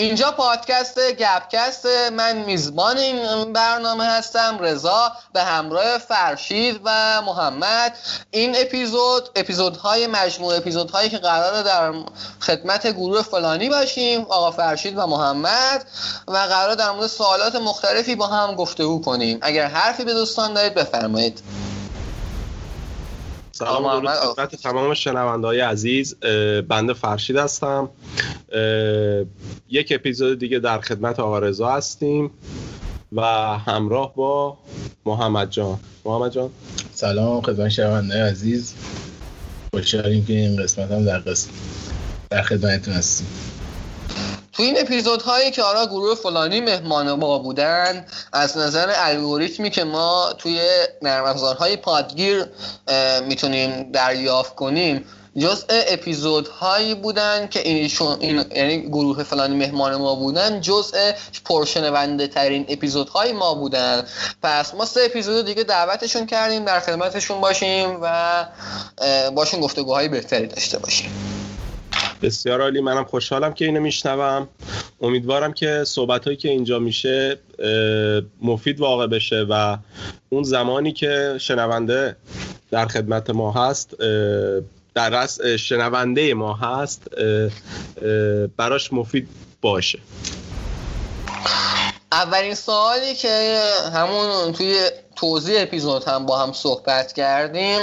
اینجا پادکست گپکست. من میزبان این برنامه هستم رضا به همراه فرشید و محمد. این اپیزود اپیزودهای مجموع اپیزودهایی که قراره در خدمت گروه فلانی باشیم آقا فرشید و محمد و قرار در مورد سوالات مختلفی با هم گفتگو کنیم. اگر حرفی به دوستان دارید بفرمایید. سلام درود خدمت تمام شنونده های عزیز بنده فرشید هستم. یک اپیزود دیگه در خدمت آقا رضا هستیم و همراه با محمد جان. محمد جان. سلام خدمت شنونده عزیز. خوشحالیم که این قسمت هم در قسمت در خدمتتون هستیم. تو این اپیزودهایی که آرا گروه فلانی مهمان ما بودن از نظر الگوریتمی که ما توی نرم افزارهای پادگیر می‌تونیم دریافت کنیم جزء اپیزودهایی بودن که اینشون این یعنی گروه فلانی مهمان ما بودن جزء پرشنونده ترین اپیزودهای ما بودن. پس ما سه اپیزود دیگه دعوتشون کردیم در خدمتشون باشیم و باشون گفتگوهای بهتری داشته باشیم. بسیار عالی منم خوشحالم که اینو میشنوم. امیدوارم که صحبت هایی که اینجا میشه مفید واقع بشه و اون زمانی که شنونده در خدمت ما هست در شنونده ما هست براش مفید باشه. اولین سوالی که همون توی توضیح اپیزود هم با هم صحبت کردیم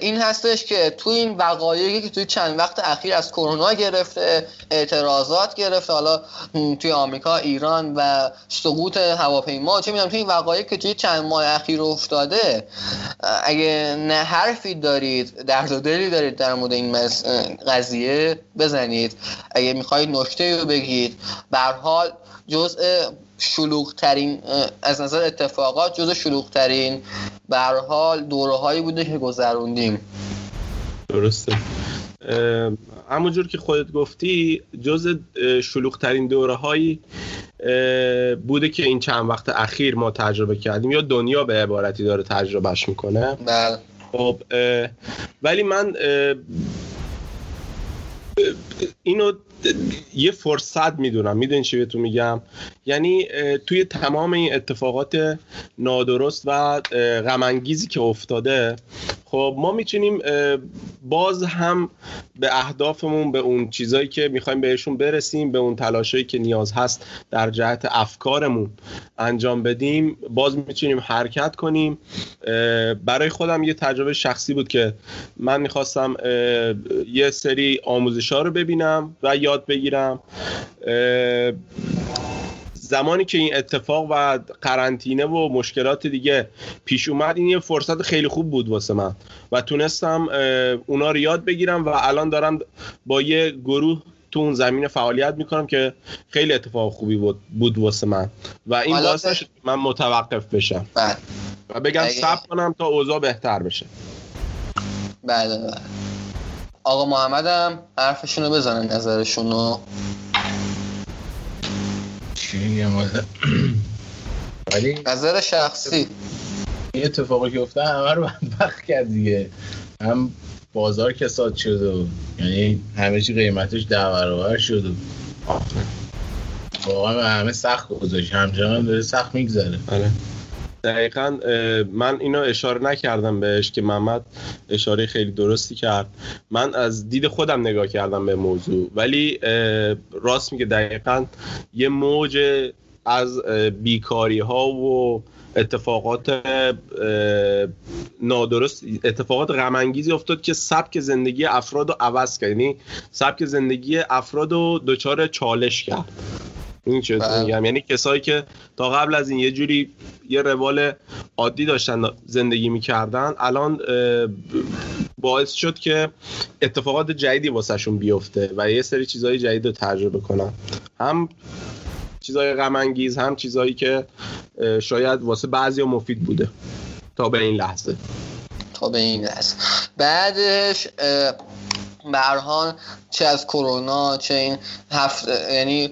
این هستش که تو این وقایعی که توی چند وقت اخیر از کرونا گرفته اعتراضات گرفته حالا توی آمریکا ایران و سقوط هواپیما چه می‌دونم توی این وقایعی که توی چند ماه اخیر افتاده اگه نه حرفی دارید درد دلی دارید در مورد این قضیه بزنید. اگه می‌خواهید نکته رو بگید به حال جزء شلوغ ترین از نظر اتفاقات جز شلوغ ترین به حال دوره هایی بوده که گذروندیم. درسته. همونجور که خودت گفتی جز شلوغ ترین دوره هایی بوده که این چند وقت اخیر ما تجربه کردیم یا دنیا به عبارتی داره تجربهش می‌کنه. بله. خب ولی من اینو یه فرصت می‌دونم. می‌دونین چی بهتون میگم؟ یعنی توی تمام این اتفاقات نادرست و غمانگیزی که افتاده خب ما می‌تونیم باز هم به اهدافمون به اون چیزایی که می‌خوایم بهشون برسیم به اون تلاشایی که نیاز هست در جهت افکارمون انجام بدیم. باز می‌تونیم حرکت کنیم. برای خودم یه تجربه شخصی بود که من می‌خواستم یه سری آموزش ها رو ببینم و یاد بگیرم. زمانی که این اتفاق و قرنطینه و مشکلات دیگه پیش اومد این یه فرصت خیلی خوب بود واسه من. و تونستم اونا رو یاد بگیرم و الان دارم با یه گروه تو اون زمین فعالیت می‌کنم که خیلی اتفاق خوبی بود, بود واسه من. و این باعث من متوقف بشم. بله. و بگم صبر کنم تا اوضاع بهتر بشه. بله بله. آقا محمدم حرفشونو بزنن نظرشونو. چی ولی نظر شخصی. این اتفاقی که افتاد همه رو بدبخت کرد دیگه. هم بازار کساد شد و یعنی همه چی قیمتش ده برابر شد و واقعا همه سخت گذاشت. همچنان داره سخت میگذره. آره. دقیقا من اینو اشاره نکردم بهش که محمد اشاره خیلی درستی کرد. من از دید خودم نگاه کردم به موضوع. ولی راست میگه دقیقا یه موج از بیکاری ها و اتفاقات نادرست اتفاقات غم افتاد که سبک زندگی افراد رو عوض کرد. یعنی سبک زندگی افراد رو دچار چالش کرد. این چه بله. میگم. یعنی کسایی که تا قبل از این یه جوری یه روال عادی داشتن زندگی می‌کردن الان باعث شد که اتفاقات جدیدی واسهشون بیفته و یه سری چیزهای جدید رو تجربه کنن. هم چیزهای غم هم چیزهایی که شاید واسه بعضی مفید بوده تا به این لحظه. تا به این لحظه. بعدش برهان چه از کرونا چه این هفته یعنی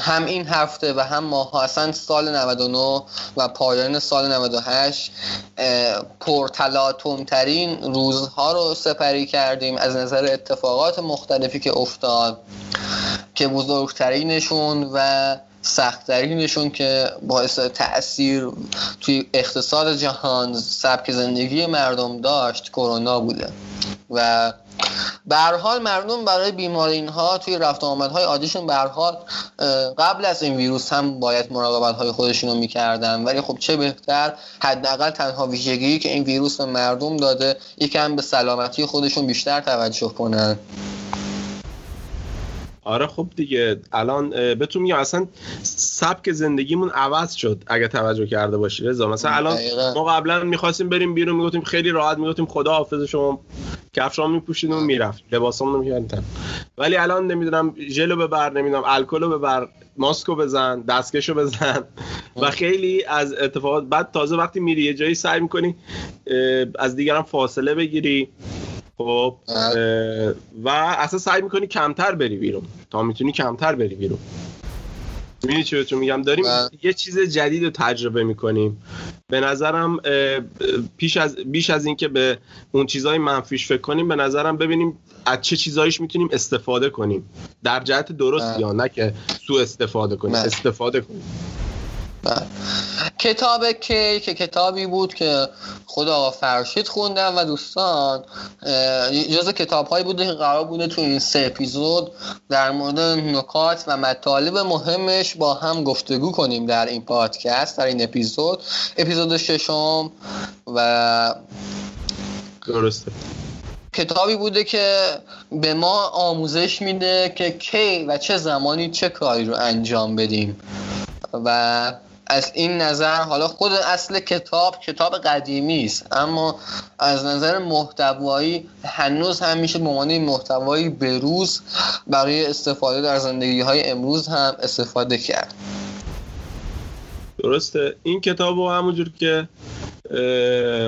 هم این هفته و هم ماه اصلا سال 99 و پایان سال 98 پرتلاتون ترین روزها رو سپری کردیم از نظر اتفاقات مختلفی که افتاد که بزرگترینشون و سختترینشون که باعث تاثیر توی اقتصاد جهان سبک زندگی مردم داشت کرونا بوده. و به حال مردم برای بیماری ها توی رفت آمدهای عادیشون به حال قبل از این ویروس هم باید مراقبت های خودشون رو می‌کردن. ولی خب چه بهتر حداقل تنها ویژگی که این ویروس به مردم داده یکم به سلامتی خودشون بیشتر توجه کنن. آره خب دیگه الان بهتون میگم اصلا سبک زندگیمون عوض شد اگه توجه کرده باشی رضا. مثلا الان ما قبلا می‌خواستیم بریم بیرون می‌گفتیم خیلی راحت می‌گفتیم خدا حافظ شما. کفشام میپوشید و می‌رفت. لباسام نمی‌کردن ولی الان نمی‌دونم ژلو ببر نمی‌دونم الکلو ببر ماسکو بزن دستکشو بزن. و خیلی از اتفاقات بعد تازه وقتی میری یه جایی سعی می‌کنی از دیگران فاصله بگیری. خب و اصلا سعی می‌کنی کمتر بری بیرون. تا می‌تونی کمتر بری بیرون. می‌دونی چی بهتون میگم؟ داریم یه چیز جدید رو تجربه می‌کنیم. به نظرم پیش از بیش از اینکه به اون چیزهای منفیش فکر کنیم به نظرم ببینیم از چه چیزایش می‌تونیم استفاده کنیم. در جهت درست یا نه که سو استفاده کنیم. استفاده کنیم. بله. کتاب کی؟ که کتابی بود که خود آقا فرشید خوندم و دوستان جز کتاب هایی بوده که قرار بوده تو این سه اپیزود در مورد نکات و مطالب مهمش با هم گفتگو کنیم در این پادکست در این اپیزود. اپیزود ششم و درسته. کتابی بوده که به ما آموزش میده که کی و چه زمانی چه کاری رو انجام بدیم. و از این نظر حالا خود اصل کتاب کتاب قدیمی است. اما از نظر محتوایی هنوز هم میشه به عنوان محتوایی بروز برای استفاده در زندگی های امروز هم استفاده کرد. درسته. این کتاب رو همونجور که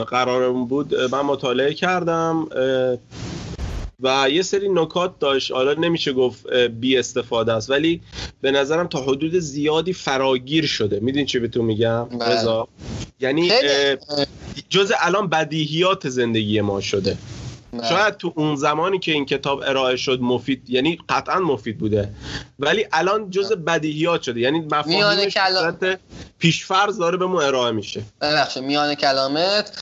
قرارم بود من مطالعه کردم و یه سری نکات داشت. حالا نمیشه گفت بی استفاده است ولی به نظرم تا حدود زیادی فراگیر شده. می‌دونی چی به تو میگم؟ بله. رضا؟ یعنی جز الان بدیهیات زندگی ما شده. نه. شاید تو اون زمانی که این کتاب ارائه شد مفید یعنی قطعا مفید بوده. ولی الان جز بدیهیات شده. یعنی مفاهیمش کلام... پیشفرض داره به ما ارائه میشه. ببخشید میان کلامت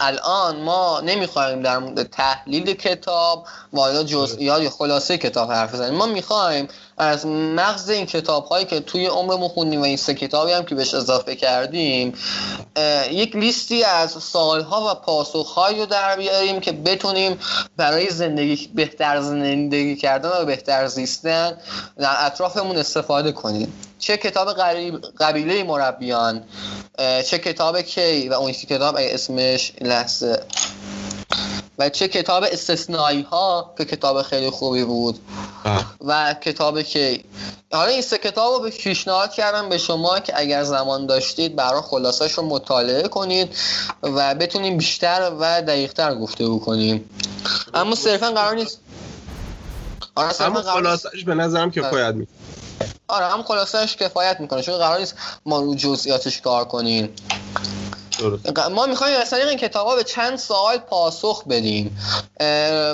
الان ما نمی‌خوایم در مورد تحلیل کتاب و جزئیات یا خلاصه کتاب حرف بزنیم. ما می‌خوایم از مغز این کتاب هایی که توی عمرمون خوندیم و این سه کتابی هم که بهش اضافه کردیم یک لیستی از سالها و پاسخهایی رو در بیاریم که بتونیم برای زندگی بهتر زندگی کردن و بهتر زیستن در اطرافمون استفاده کنیم. چه کتاب قبیله مربیان چه کتاب کی و اون کتاب اسمش لحظه. و چه کتاب استثنایی ها که کتاب خیلی خوبی بود. و کتاب کی حالا این سه کتاب رو پیشنهاد کردم به شما که اگر زمان داشتید برای خلاصش رو مطالعه کنید و بتونیم بیشتر و دقیقتر گفته بکنیم. اما صرفا قرار نیست آره اما خلاصش به نظرم کفایت می آره هم خلاصش کفایت می‌کنه چون قرار نیست ما رو جزئیاتش کار کنیم. ما می‌خوایم از طریق این کتاب به چند سوال پاسخ بدیم.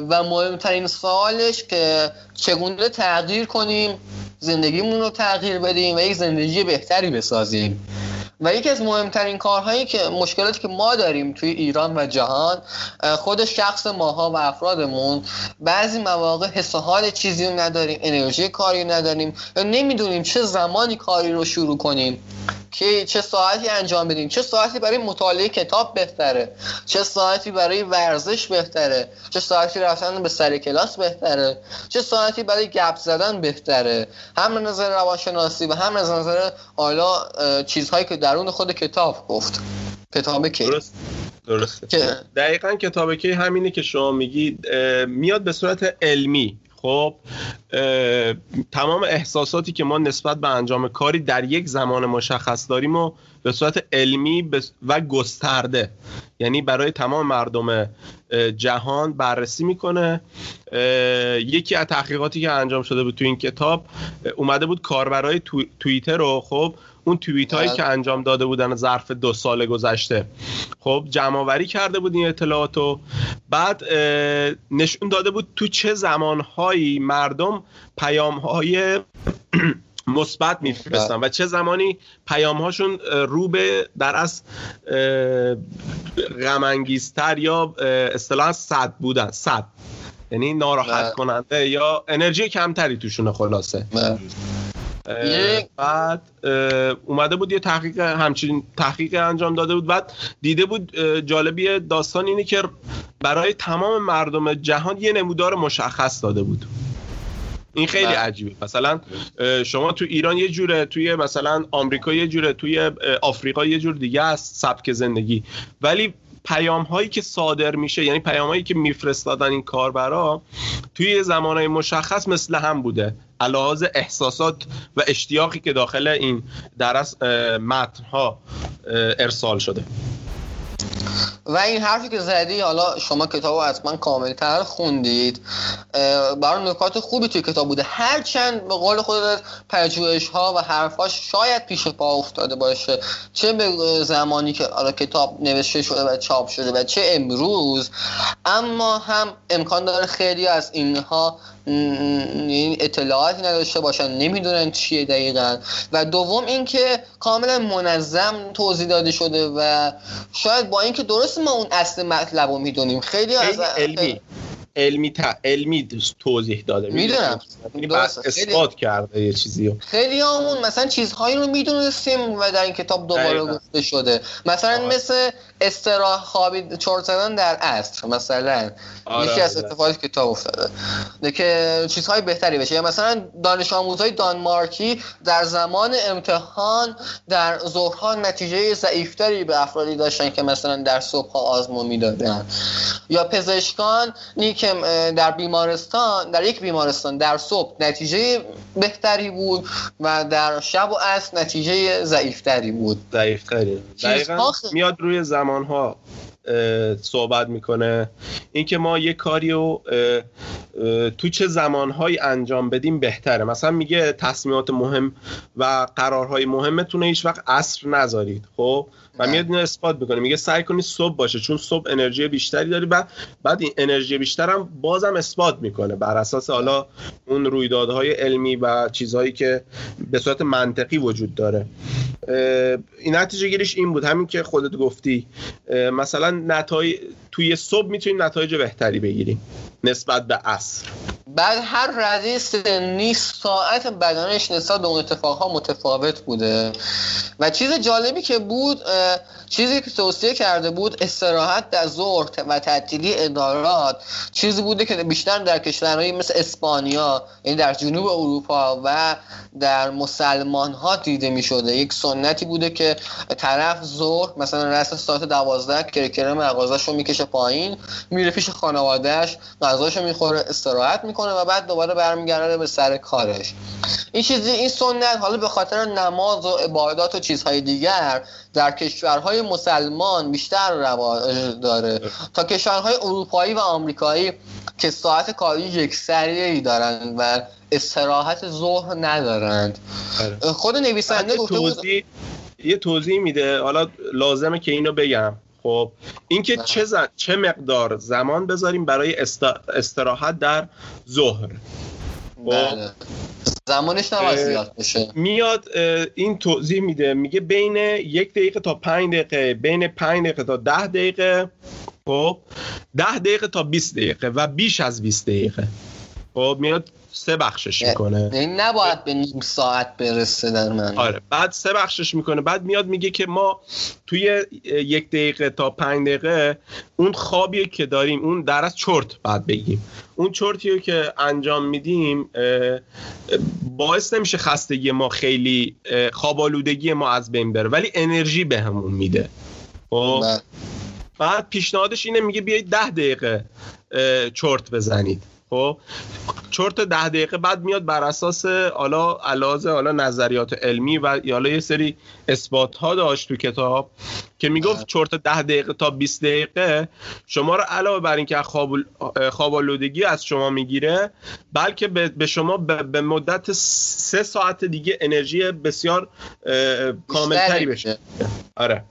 و مهمترین سوالش که چگونه تغییر کنیم زندگیمون رو تغییر بدیم و یک زندگی بهتری بسازیم. و یکی از مهمترین کارهایی که مشکلاتی که ما داریم توی ایران و جهان خود شخص ماها و افرادمون. بعضی مواقع حس حال چیزی رو نداریم انرژی کاری نداریم و نمی‌دونیم چه زمانی کاری رو شروع کنیم. که چه ساعتی انجام بدیم؟ چه ساعتی برای مطالعه کتاب بهتره؟ چه ساعتی برای ورزش بهتره؟ چه ساعتی رفتن به سر کلاس بهتره؟ چه ساعتی برای گپ زدن بهتره؟ هم نظر روانشناسی و هم از نظر حالا چیزهایی که درون خود کتاب گفت. کتاب کی؟ درست. درسته. دقیقا کتاب کی؟ همینه که شما میگید میاد به صورت علمی. خب تمام احساساتی که ما نسبت به انجام کاری در یک زمان مشخص داریم و به صورت علمی و گسترده یعنی برای تمام مردم جهان بررسی می‌کنه. یکی از تحقیقاتی که انجام شده بود تو این کتاب اومده بود کاربرای توییتر رو خب اون توییت هایی بله. که انجام داده بودن ظرف دو سال گذشته خب جمع کرده بود این اطلاعات رو بعد نشون داده بود تو چه زمانهایی مردم پیام های مثبت میفرستن و چه زمانی پیام هاشون رو به در از غم یا اه، اصطلاحا صد بودن صد یعنی ناراحت بله. کننده یا انرژی کمتری توشونه خلاصه بله. بعد اومده بود یه تحقیق همچین تحقیق انجام داده بود. بعد دیده بود جالبی داستان اینه که برای تمام مردم جهان یه نمودار مشخص داده بود. این خیلی بله. عجیبه. مثلا شما تو ایران یه جوره توی مثلا آمریکا یه جوره توی آفریقا یه جور دیگه است سبک زندگی. ولی پیام هایی که صادر میشه یعنی پیام هایی که میفرستادن این کاربرا توی زمانهای مشخص مثل هم بوده. علاوه احساسات و اشتیاقی که داخل این درس متن ها ارسال شده. و این حرفی که زدی حالا شما کتاب رو حتما کاملتر خوندید. برای نکات خوبی توی کتاب بوده. هرچند به قول خودت پژوهش ها و حرفاش شاید پیش پا افتاده باشه. چه به زمانی که حالا کتاب نوشته شده و چاپ شده و چه امروز اما هم امکان داره خیلی از اینها این اطلاعاتی نداشته باشن. نمی‌دونن چیه دقیقا. و دوم اینکه کاملا منظم توضیح داده شده و شاید با اینکه درست ما اون اصل مطلب رو می‌دونیم. خیلی از علمی. علمی تا علمی توضیح داده. می‌دونم. یعنی خیلی- اثبات کرده یه چیزی رو. خیلی همون مثلا چیزهایی رو می‌دونستیم و در این کتاب دوباره. گفته شده. مثلا. مثل استراح خوابید چرت زدن در عصر مثلا آره، یکی از آره. اتفاقاتی که کتاب افتاده ده که چیزهای بهتری بشه. یا مثلا دانش آموزهای دانمارکی در زمان امتحان در ظهرها نتیجه ضعیفتری به افرادی داشتن که مثلا در صبح آزمون می‌دادن. یا پزشکان که اه، در بیمارستان در یک بیمارستان در صبح نتیجه بهتری بود و در شب و عصر نتیجه ضعیفتری بود. ضعیفتری. دقیقا میاد روی زمانها صحبت می‌کنه. اینکه ما یه کاری رو تو چه زمانهایی انجام بدیم بهتره. مثلا میگه تصمیمات مهم و قرارهای مهمتون هیچ وقت عصر نذارید. خب؟ و. میاد اینو اثبات می‌کنه. میگه سعی کنید صبح باشه چون صبح انرژی بیشتری داری بعد بعد این انرژی بیشتر هم بازم اثبات می‌کنه. بر اساس حالا اون رویدادهای علمی و چیزهایی که به صورت منطقی وجود داره. این نتیجه گیریش این بود. همین که خودت گفتی. مثلا نتایج توی صبح می‌تونیم نتایج بهتری بگیریم نسبت به عصر. بعد هر رده سنی ساعت بدنش نسبت به اون اتفاقها متفاوت بوده. و چیز جالبی که بود چیزی که توصیه کرده بود استراحت در ظهر و تعطیلی ادارات چیزی بوده که بیشتر در کشورهایی مثل اسپانیا یعنی در جنوب اروپا و در مسلمان ها دیده می شده یک سنتی بوده که طرف ظهر مثلا رس ساعت دوازده کرکره مغازش رو می‌کشه پایین میره پیش خانوادهش غذاشو می‌خوره استراحت می‌کنه. و بعد دوباره برمیگرده به سر کارش. این چیزی این سنت حالا به خاطر نماز و عبادات و چیزهای دیگر در کشورهای مسلمان بیشتر رواج داره. تا کشورهای اروپایی و آمریکایی که ساعت کاری یکسری دارند و استراحت ظهر ندارند. خود نویسنده گفته بود یه توضیح میده. حالا لازمه که اینو بگم. خب اینکه بله. چه, ز- چه مقدار زمان بذاریم برای است... استراحت در ظهر. بله. زمانش نباید زیاد بشه میاد این توضیح میده میگه بین یک دقیقه تا پنج دقیقه بین پنج دقیقه تا ده دقیقه. خب؟ ده دقیقه تا 20 دقیقه و بیش از 20 دقیقه. خب میاد سه بخشش می‌کنه. یعنی نباید به نیم ساعت برسه در من. آره بعد سه بخشش می‌کنه. بعد میاد میگه که ما توی یک دقیقه تا پنج دقیقه اون خوابی که داریم اون در از چرت بعد بگیم. اون چرتی رو که انجام میدیم باعث نمیشه خستگی ما خیلی اه، خواب آلودگی ما از بین بره ولی انرژی بهمون میده. خب؟ بله. بعد پیشنهادش اینه میگه بیایید ده دقیقه چرت بزنید. خب چرت ده دقیقه بعد میاد بر اساس حالا علاوه حالا نظریات علمی و حالا یه سری اثبات ها داشت تو کتاب که می‌گفت چرت ده دقیقه تا 20 دقیقه شما رو علاوه بر اینکه خواب خواب آلودگی از شما می‌گیره بلکه به شما به مدت سه ساعت دیگه انرژی بسیار کاملتری بشه. آره.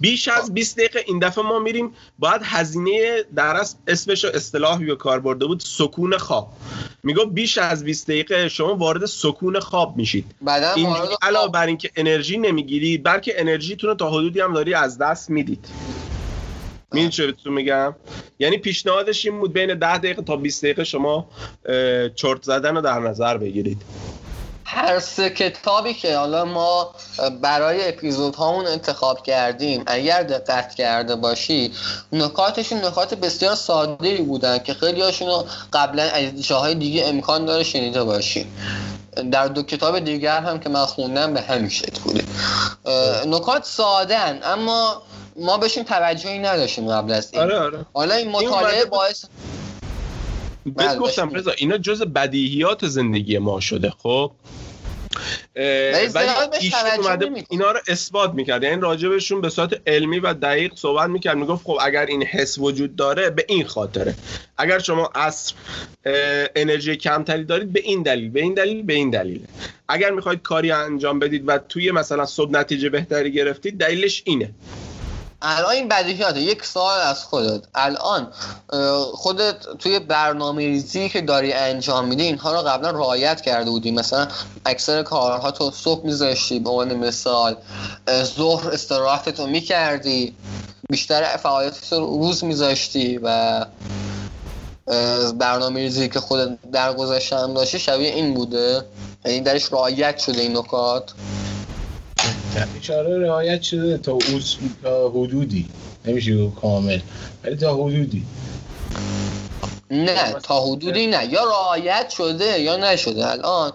بیش از 20 دقیقه این دفعه ما میریم باید هزینه در اسمش اصطلاحی به کار برده بود سکون خواب. میگو بیش از 20 دقیقه شما وارد سکون خواب میشید. این علاوه بر اینکه انرژی نمی‌گیرید بلکه انرژیتون رو تا حدودی هم داری از دست می‌دید. می‌دونی چه بهتون میگم؟ یعنی پیشنهادش این بود بین 10 دقیقه تا 20 دقیقه شما چرت زدن رو در نظر بگیرید. هر سه کتابی که حالا ما برای اپیزود هامون انتخاب کردیم اگر دقت کرده باشی نکاتشون نکات بسیار ساده بودن که خیلی هاشون قبلا از جاهای دیگه امکان داره شنیده باشی. در دو کتاب دیگر هم که من خوندم به همین شکل بوده. نکات ساده اما ما بهشون توجهی نداشتیم قبل از این. آره آره. حالا این مطالعه باعث بهت بله، گفتم رضا اینا جز بدیهیات زندگی ما شده خب؟ ولی ایشون اومده اینا رو اثبات می‌کرد. یعنی راجبشون به صورت علمی و دقیق صحبت می‌کرد. می‌گفت خب اگر این حس وجود داره به این خاطره. اگر شما عصر انرژی کمتری دارید به این دلیل به این دلیل به این دلیل. اگر می‌خواید کاری انجام بدید و توی مثلا صبح نتیجه بهتری گرفتید دلیلش اینه. الان این بدیهیاته یک سوال از خودت. الان خودت توی برنامه ریزی که داری انجام میدی اینها رو قبلا رعایت کرده بودی. مثلا اکثر کارها تو صبح میذاشتی به عنوان مثال. ظهر استراحتتو می‌کردی. بیشتر فعالیت رو روز میذاشتی و برنامه ریزی که خودت در گذشته هم داشتی شبیه این بوده. یعنی درش رعایت شده این نکات. اشاره رعایت شده تا, تا حدودی. نمیشه کامل. ولی تا حدودی. نه تا حدودی نه. یا رعایت شده یا نشده. الان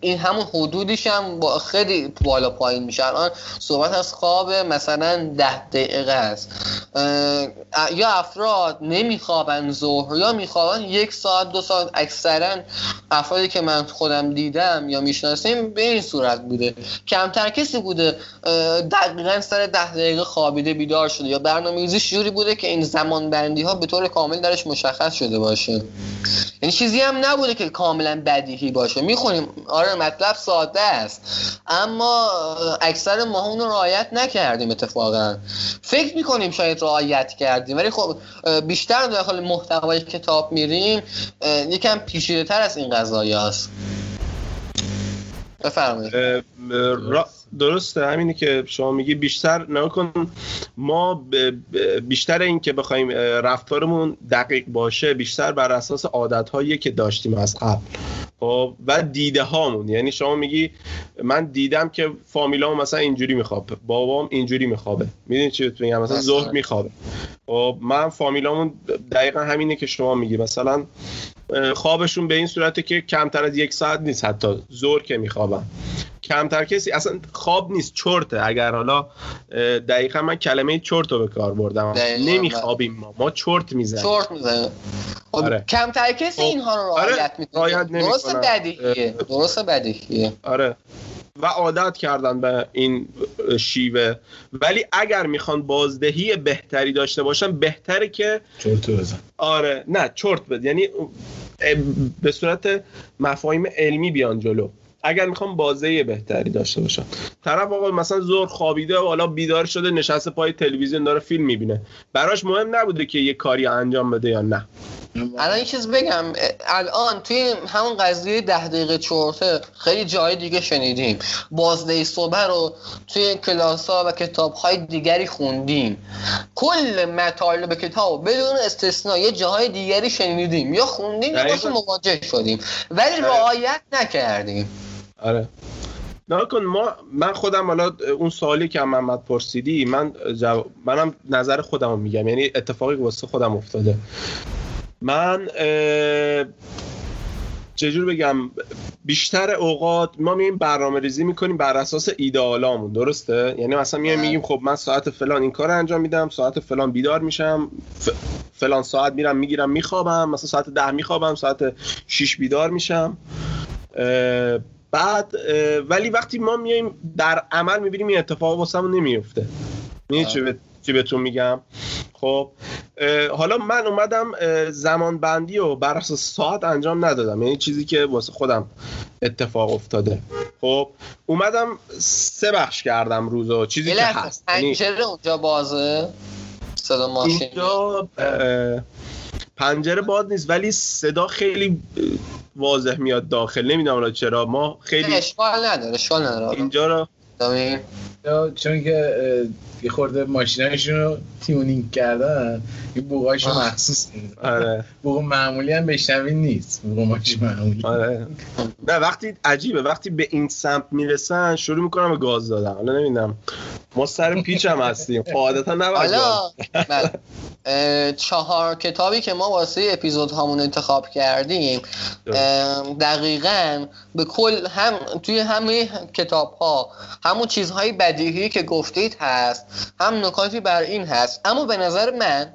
این همون حدودیش هم با خیلی بالا پایین میشه. الان صحبت از خواب مثلا ده دقیقه است. یا افراد نمیخوابن ظهر یا میخوابن یک ساعت دو ساعت. اکثرا افرادی که من خودم دیدم یا می‌شناسیم به این صورت بوده. کمتر کسی بوده دقیقا سر ده دقیقه خوابیده بیدار شده. یا برنامه جوری بوده که این زمان بندی ها به طور کامل درش مشخص شده باشه. یعنی چیزی هم نبوده که کاملا بدیهی باشه. می‌خونیم. آره مطلب ساده است. اما اکثر ما اون رو رعایت نکردیم اتفاقا. فکر می‌کنیم شاید رعایت کردیم. ولی خب بیشتر داخل محتوای کتاب میریم. یکم پیچیده تر از این قضایی هست بفرمایید. درسته همینی که شما میگی بیشتر نکن ما بیشتر این که بخوایم رفتارمون دقیق باشه بیشتر بر اساس عادت هایی که داشتیم از قبل. خب و دیده هامون یعنی شما میگی من دیدم که فامیلام مثلا اینجوری میخوابه بابام اینجوری میخوابه. می‌دونی چی میگم؟ مثلا ظهر میخوابه. خب من فامیلامون دقیقا همینه که شما میگی. مثلا خوابشون به این صورته که کمتر از یک ساعت نیست حتی زور که میخوابم کمتر کسی اصلا خواب نیست چرته. اگر حالا دقیقا من کلمه چرت رو به کار بردم. نمیخوابیم ما ما چرت می‌زنیم. چرت می‌زنیم. خب، آره. کمتر کسی خب، اینها رو رعایت آره. می‌کنه درست بدیهیه. درست بدیهیه. آره. و عادت کردن به این شیوه. ولی اگر می‌خوان بازدهی بهتری داشته باشن بهتره که چرت بزن. آره. نه چرت بزن. یعنی به صورت مفاهیم علمی بیان جلو. اگر می‌خوام بازه بهتری داشته باشن طرف آقا مثلا زور خوابیده و حالا بیدار شده نشسته پای تلویزیون داره فیلم می‌بینه. براش مهم نبوده که یه کاری انجام بده یا نه. الان یه چیز بگم الان توی همون قضیه ده دقیقه چورته خیلی جای دیگه شنیدیم. بازده صبح رو توی کلاس ها و کتاب های دیگری خوندیم. کل مطالب کتاب بدون استثنا یه جاهای دیگری شنیدیم یا خوندیم یا مواجه شدیم. ولی رعایت نکردیم. آره. نکن ما من خودم حالا اون سوالی که محمد پرسیدی من جواب منم نظر خودم رو میگم. یعنی اتفاقی واسه خودم افتاده. من چجور بگم؟ بیشتر اوقات ما میایم برنامه ریزی می‌کنیم بر اساس ایدئالامون درسته؟ یعنی مثلا میایم میگیم خب من ساعت فلان این کار انجام میدم ساعت فلان بیدار میشم فلان ساعت میرم می‌گیرم میخوابم مثلا ساعت ده میخوابم ساعت 6 بیدار میشم. بعد ولی وقتی ما میایم در عمل می‌بینیم این اتفاق واسمون نمیفته می‌دونی چی بهتون میگم؟ خب حالا من اومدم زمان بندی و بر اساس ساعت انجام ندادم. یعنی چیزی که واسه خودم اتفاق افتاده. خب اومدم سه بخش کردم روزو چیزی که هست. یعنی پنجره اونجا بازه؟ صدا ماشین. اینجا پنجره باز نیست ولی صدا خیلی واضح میاد داخل. نمی‌دونم چرا. ما خیلی اشکال نداره اشکال نداره. اینجا رو چون که یه خورده ماشینایشون رو تیونینگ کردن یه بوغایشون مخصوص آره. بوغ معمولی هم بشنوین نیست. بوغ ماشین معمولی. آره. نه وقتی عجیبه. وقتی به این سمت می‌رسن شروع می‌کنم به گاز دادن. حالا نمی‌دونم. ما سر پیچ هم هستیم قاعدتا نباید حالا؟ چهار کتابی که ما واسه اپیزود هامون انتخاب کردیم دقیقا به کل هم توی همه کتاب ها همون چیزهای بدیهی که گفتید هست هم نکاتی بر این هست. اما به نظر من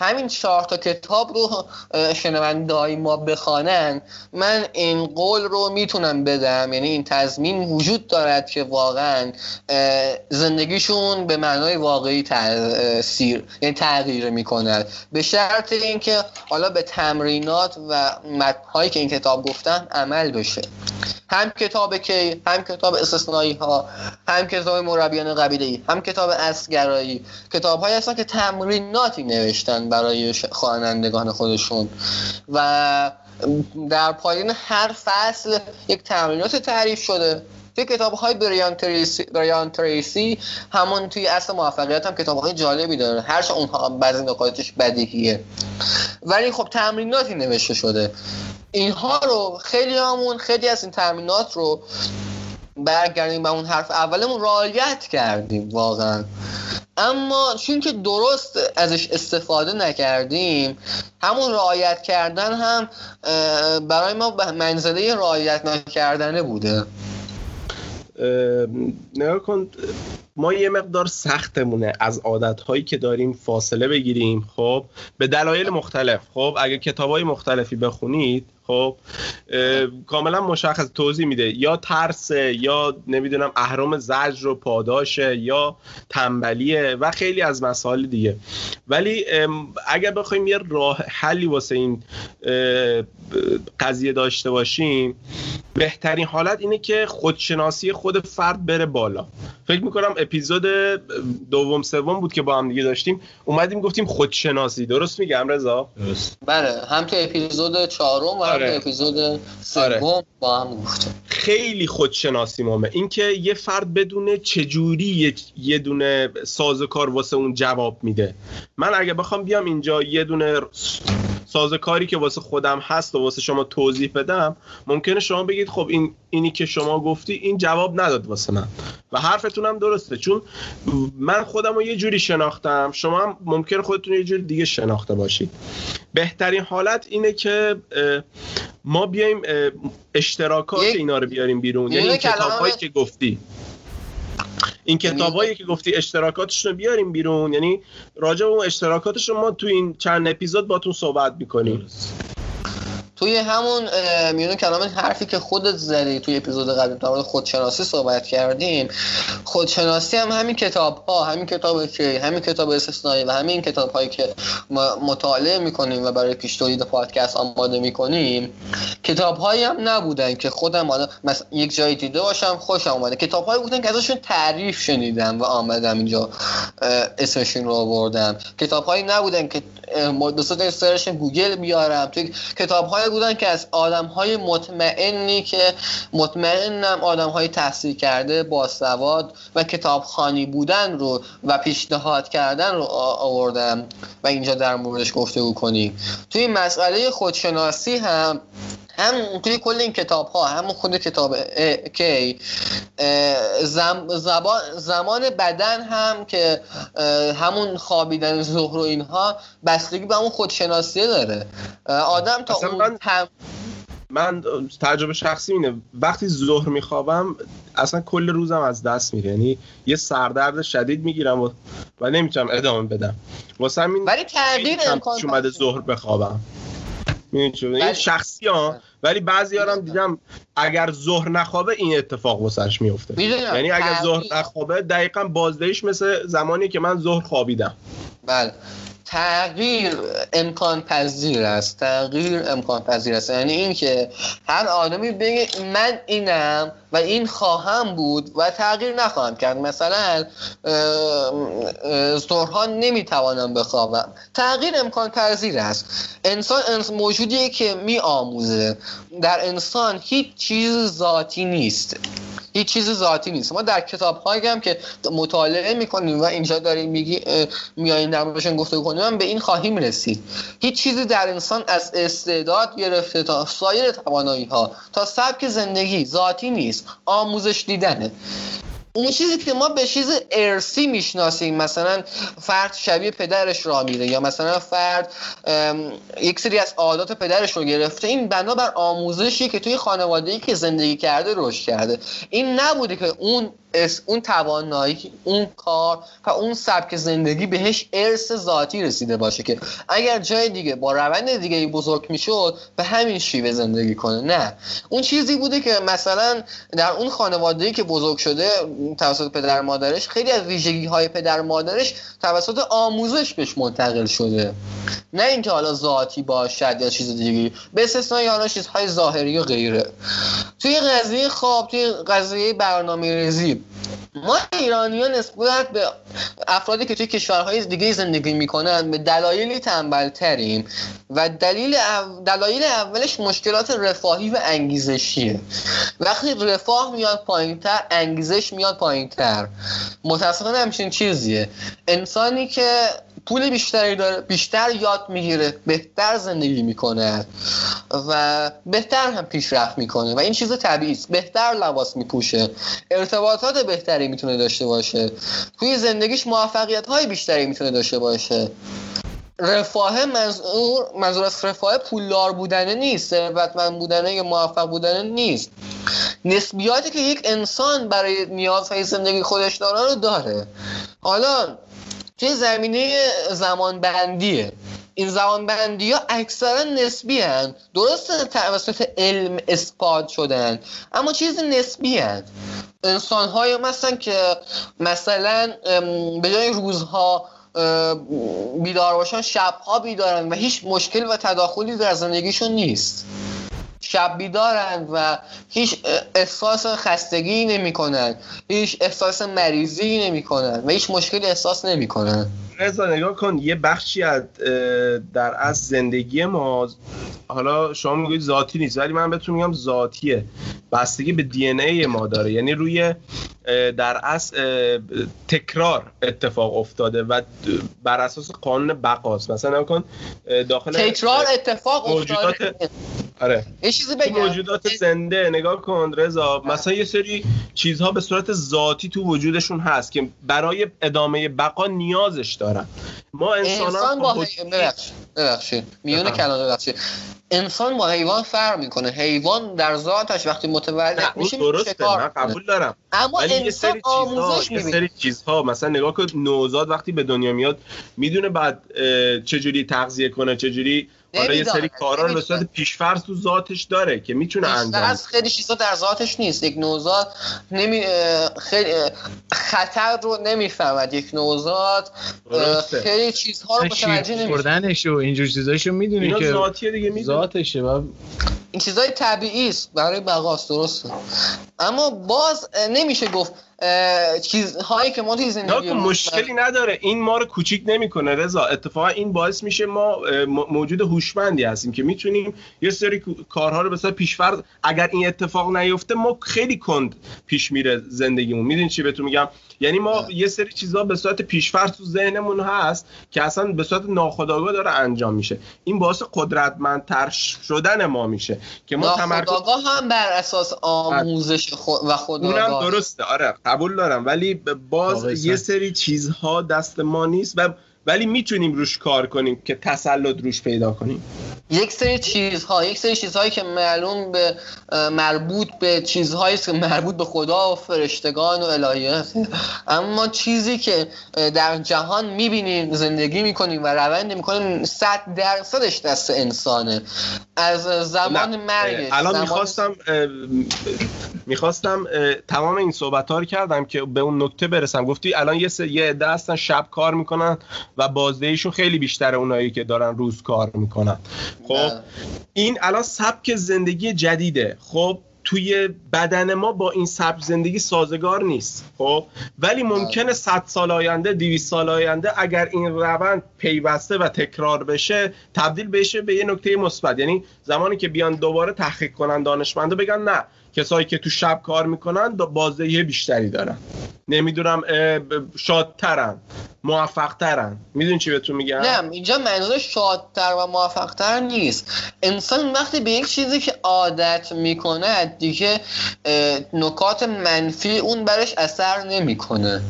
همین چهار تا کتاب رو شنوندهای ما بخوانن من این قول رو می‌تونم بدم. یعنی این تضمین وجود دارد که واقعا زندگیشون به معنای واقعی تاثیر یعنی تغییر می‌کند. به شرط اینکه حالا به تمرینات و متنهایی که این کتاب گفتم عمل بشه. هم کتاب کی هم کتاب استثنایی ها هم کتاب مربیان قبیله هم کتاب اسگرایی کتاب هایی هستن که تمریناتی نوشتن. برای خوانندگان خودشون. و در پایین هر فصل یک تمرینات تعریف شده. توی کتاب های بریان تریسی, بریان تریسی همون توی اصل موفقیت هم کتاب های جالبی داره. هرچه اونها بعضی نکاتش بدیهیه. ولی خب تمریناتی نوشته شده. اینها رو خیلی همون خیلی از این تمرینات رو برگردیم به اون حرف اولمون رعایت کردیم واقعا. اما چون که درست ازش استفاده نکردیم همون رعایت کردن هم برای ما منزله رعایت نکردنه بوده. نگاه کن ما یه مقدار سختمونه از عادت هایی که داریم فاصله بگیریم خب؟ به دلایل مختلف خب؟ اگه کتاب های مختلفی بخونید خب کاملا مشخص توضیح میده. یا ترس یا نمی‌دونم اهرام زجر و پاداشه یا تنبلیه و خیلی از مسائل دیگه. ولی اگر بخوایم یه راه حلی واسه این قضیه داشته باشیم بهترین حالت اینه که خودشناسی خود فرد بره بالا. فکر می‌کنم اپیزود دوم سوم بود که با هم دیگه داشتیم. اومدیم گفتیم خودشناسی. درست میگم رضا بله هم تو اپیزود چهارم و آره. اپیزود سوم آره. با هم گفتیم خیلی خودشناسی مهمه اینکه یه فرد بدونه چجوری یه دونه سازوکار واسه اون جواب میده من اگه بخوام بیام اینجا یه دونه کاری که واسه خودم هست و واسه شما توضیح بدم ممکنه شما بگید خب این اینی که شما گفتی این جواب نداد واسه من. و حرفتون هم درسته. چون من خودم رو یه جوری شناختم. شما هم ممکنه خودتون یه جوری دیگه شناخته باشید. بهترین حالت اینه که ما بیایم اشتراکات اینا رو بیاریم بیرون. یعنی این کتاب که گفتی. این یعنی کتابایی که گفتی اشتراکاتشون رو بیاریم بیرون یعنی راجع به اون اشتراکاتش ما تو این چند اپیزود باتون صحبت می‌کنیم. توی همون میون کلام حرفی که خودت زدی توی اپیزود قبلی در خودشناسی صحبت کردیم. خودشناسی هم همین کتاب ها همین کتاب که همین کتاب استثنایی و همین کتاب هایی که ما مطالعه می‌کنیم و برای پیش تولید پادکست آماده می‌کنیم کتاب هایی هم نبودن که خودم حالا مثلا یک جایی دیده باشم خوشم اومده. کتاب هایی بودن که ازشون تعریف شنیدم و آمدم اینجا اسمشون رو آوردم. کتاب هایی نبودن که به صورت search گوگل بیارم. توی کتاب های بودن که از آدم های مطمئنی که مطمئنم آدم های تحصیل کرده با سواد و کتاب خوانی بودن رو و پیشنهاد کردن رو آوردم و اینجا در موردش گفتگو کنیم توی مسئله خودشناسی هم هم توی کل این کتاب ها همون خود کتاب کی زم زبان زمان بدن هم که همون خوابیدن ظهر و اینها بستگی به اون خودشناسی داره. آدم تا اون من تجربه شخصی اینه. وقتی ظهر میخوابم اصلا کل روزم از دست میره. یعنی یه سردرد شدید می‌گیرم و, و نمی‌تونم ادامه بدم. واسه همین ولی تغییر امکان اومده ظهر بخوابم. این شخصی ها ولی بعضی هم دیدم اگر ظهر نخوابه این اتفاق واسش میفته یعنی اگر ظهر نخوابه دقیقا بازدهیش مثل زمانی که من ظهر خوابیدم. بله. تغییر امکان پذیر است. تغییر امکان پذیر است. یعنی اینکه هر آدمی بگه من اینم و این خواهم بود و تغییر نخواهم کرد. مثلا ظهرها نمی‌توانم بخوابم. تغییر امکان پذیر است. انسان موجودیه که می آموزه در انسان هیچ چیز ذاتی نیست. هیچ چیز ذاتی نیست. ما در کتاب هایی هم که مطالعه می‌کنیم و اینجا داریم میگی میاییم در موردشون گفته کنیم به این خواهیم رسید. هیچ چیزی در انسان از استعداد گرفته تا سایر توانایی ها تا سبک زندگی ذاتی نیست. آموزش دیدنه. اون چیزی که ما به چیز ارسی می‌شناسیم مثلا فرد شبیه پدرش را میره یا مثلا فرد یک سری از عادات پدرش رو گرفته. این بنابر آموزشی که توی خانواده که زندگی کرده رشد کرده. این نبوده که اون اون توانایی اون کار و اون سبک زندگی بهش ارث ذاتی رسیده باشه که اگر جای دیگه با روند دیگه بزرگ می‌شد به همین شیوه زندگی کنه. نه. اون چیزی بوده که مثلا در اون خانواده که بزرگ شده توسط پدر مادرش خیلی از ویژگی های پدر مادرش توسط آموزش بهش منتقل شده. نه اینکه حالا ذاتی باشد یا چیز دیگه به استثنای حالا چیزهای ظاهری و غیره. توی قضیه خواب توی قضیه برنامه ریزی ما ایرانی ها نسبت به افرادی که توی کشورهای دیگه زندگی می‌کنن به دلایلی تنبل تریم و دلیل دلایل اولش مشکلات رفاهی و انگیزشیه. وقتی رفاه میاد پایینتر انگیزش میاد پایینتر. متاسفانه همچین چیزیه. انسانی که پول بیشتری داره بیشتر یاد می‌گیره بهتر زندگی می‌کنه و بهتر هم پیشرفت می‌کنه و این چیز طبیعی بهتر لباس میپوشه. ارتباطات بهتری می‌تونه داشته باشه. توی زندگیش موفقیت های بیشتری می‌تونه داشته باشه. رفاه منظور منظور از رفاه پولدار بودنه نیست ثروتمند بودنه یا موفق بودنه نیست. نسبیاتی که یک انسان برای نیازهای زندگی خودش داره رو داره. حالا توی زمینه زمان بندیه این زمان بندی ها اکثرا نسبی هن درست توسط علم اثبات شدن اما چیز نسبی هن انسان های مثلا که مثلا به جای روزها بیدار باشن شبها بیدارن و هیچ مشکل و تداخلی در زندگیشون نیست. شب بیدارن و هیچ احساس خستگی نمی‌کنن. هیچ احساس مریضی نمی‌کنن و هیچ مشکلی احساس نمی‌کنن. رضا نگاه کن یه بخشی از در از زندگی ما حالا شما میگید ذاتی نیست ولی من بهتون میگم ذاتیه. بستگی به دی ای ما داره. یعنی روی در اصل تکرار اتفاق افتاده و بر اساس قانون بقاست. مثلا کن داخل تکرار اتفاق افتاده. آره. یه چیزی بگم. موجودات زنده نگاه کن رضا مثلا یه سری چیزها به صورت ذاتی تو وجودشون هست که برای ادامه بقا نیازش دارن ما انسان, انسان با ببخشید. میونه ببخشید. انسان با حیوان فرق می‌کنه. حیوان در ذاتش وقتی متولد میشه درسته من قبول دارم. اما انسان آموزش یه سری چیزها مثلا نگاه کن نوزاد وقتی به دنیا میاد می‌دونه بعد چجوری تغذیه کنه چجوری حالا یه سری کارا رو به صورت پیشفرض تو ذاتش داره که می‌تونه انجام از خیلی چیزا در ذاتش نیست. یک نوزاد نمی خیلی خطر رو نمی‌فهمد. یک نوزاد خیلی چیزها رو متوجه نمیشه و اینجور چیزاشو می‌دونه که ذاتیه دیگه ذاتشه و این چیزای طبیعی است. برای بقاست. درسته. اما باز نمیشه گفت چیزهایی که ما توی زندگی مشکلی نداره. این ما رو کوچیک نمی‌کنه رضا. اتفاقا این باعث میشه ما موجود هوشمندی هستیم که می‌تونیم یه سری کارها رو به پیشفرض اگر این اتفاق نیفته ما خیلی کند پیش میره زندگیمون. می‌دونی چی بهتون میگم؟ یعنی ما یه سری چیزها به صورت پیشفرض تو ذهنمون هست که اصلا به صورت ناخودآگاه داره انجام میشه. این باعث قدرتمندتر شدن ما میشه که ما تمرکز هم بر اساس آموزش و خودآگاه اونم درسته. آره قبول دارم. ولی باز یه سری چیزها دست ما نیست و ولی می‌تونیم روش کار کنیم که تسلط روش پیدا کنیم. یک سری چیزها یک سری چیزهایی که معلوم به مربوط به چیزهایی که مربوط به خدا و فرشتگان و الهیات اما چیزی که در جهان می‌بینیم زندگی می‌کنیم و روند می‌کنیم صد درصدش دست انسانه. از زمان مرگ الان زمان... می‌خواستم می‌خواستم تمام این صحبت ها رو کردم که به اون نکته برسم. گفتی الان یه یه عده هستن شب کار می‌کنن. و بازدهیشون خیلی بیشتر اونایی که دارن روز کار می‌کنن. خب این الان سبک زندگی جدیده. خب توی بدن ما با این سبک زندگی سازگار نیست. خب ولی ممکنه 100 سال آینده 200 سال آینده اگر این روند پیوسته و تکرار بشه تبدیل بشه به یه نکته مثبت. یعنی زمانی که بیان دوباره تحقیق کنن دانشمندا بگن نه. کسایی که تو شب کار می‌کنن بازدهی بیشتری دارن. نمی‌دونم شادترن موفقترن. می‌دونی چی بهتون میگم؟ نه اینجا منظور شادتر و موفقتر نیست. انسان وقتی به یک چیزی که عادت می‌کنه دیگه نکات منفی اون برش اثر نمی‌کنه.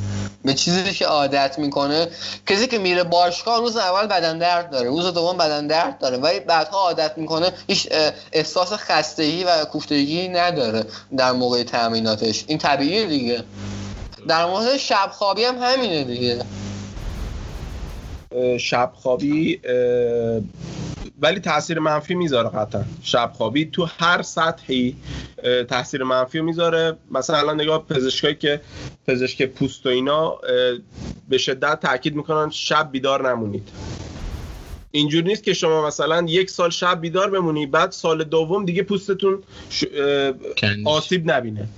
به چیزی که عادت می‌کنه. کسی که میره باشگاه روز اول بدن درد داره روز دوم بدن درد داره ولی بعدها عادت می‌کنه هیچ احساس خستگی و کوفتگی نداره در موقع تمریناتش. این طبیعیه دیگه. در مورد شب خوابی هم همینه دیگه. شب خوابی ولی تاثیر منفی می‌ذاره قطعا. شب خوابی تو هر سطحی تاثیر منفی می‌ذاره. مثلا الان نگاه پزشکایی که پزشک پوست و اینا به شدت تاکید می‌کنن شب بیدار نمونید. اینجور نیست که شما مثلا یک سال شب بیدار بمونی بعد سال دوم دیگه پوستتون آسیب نبینه.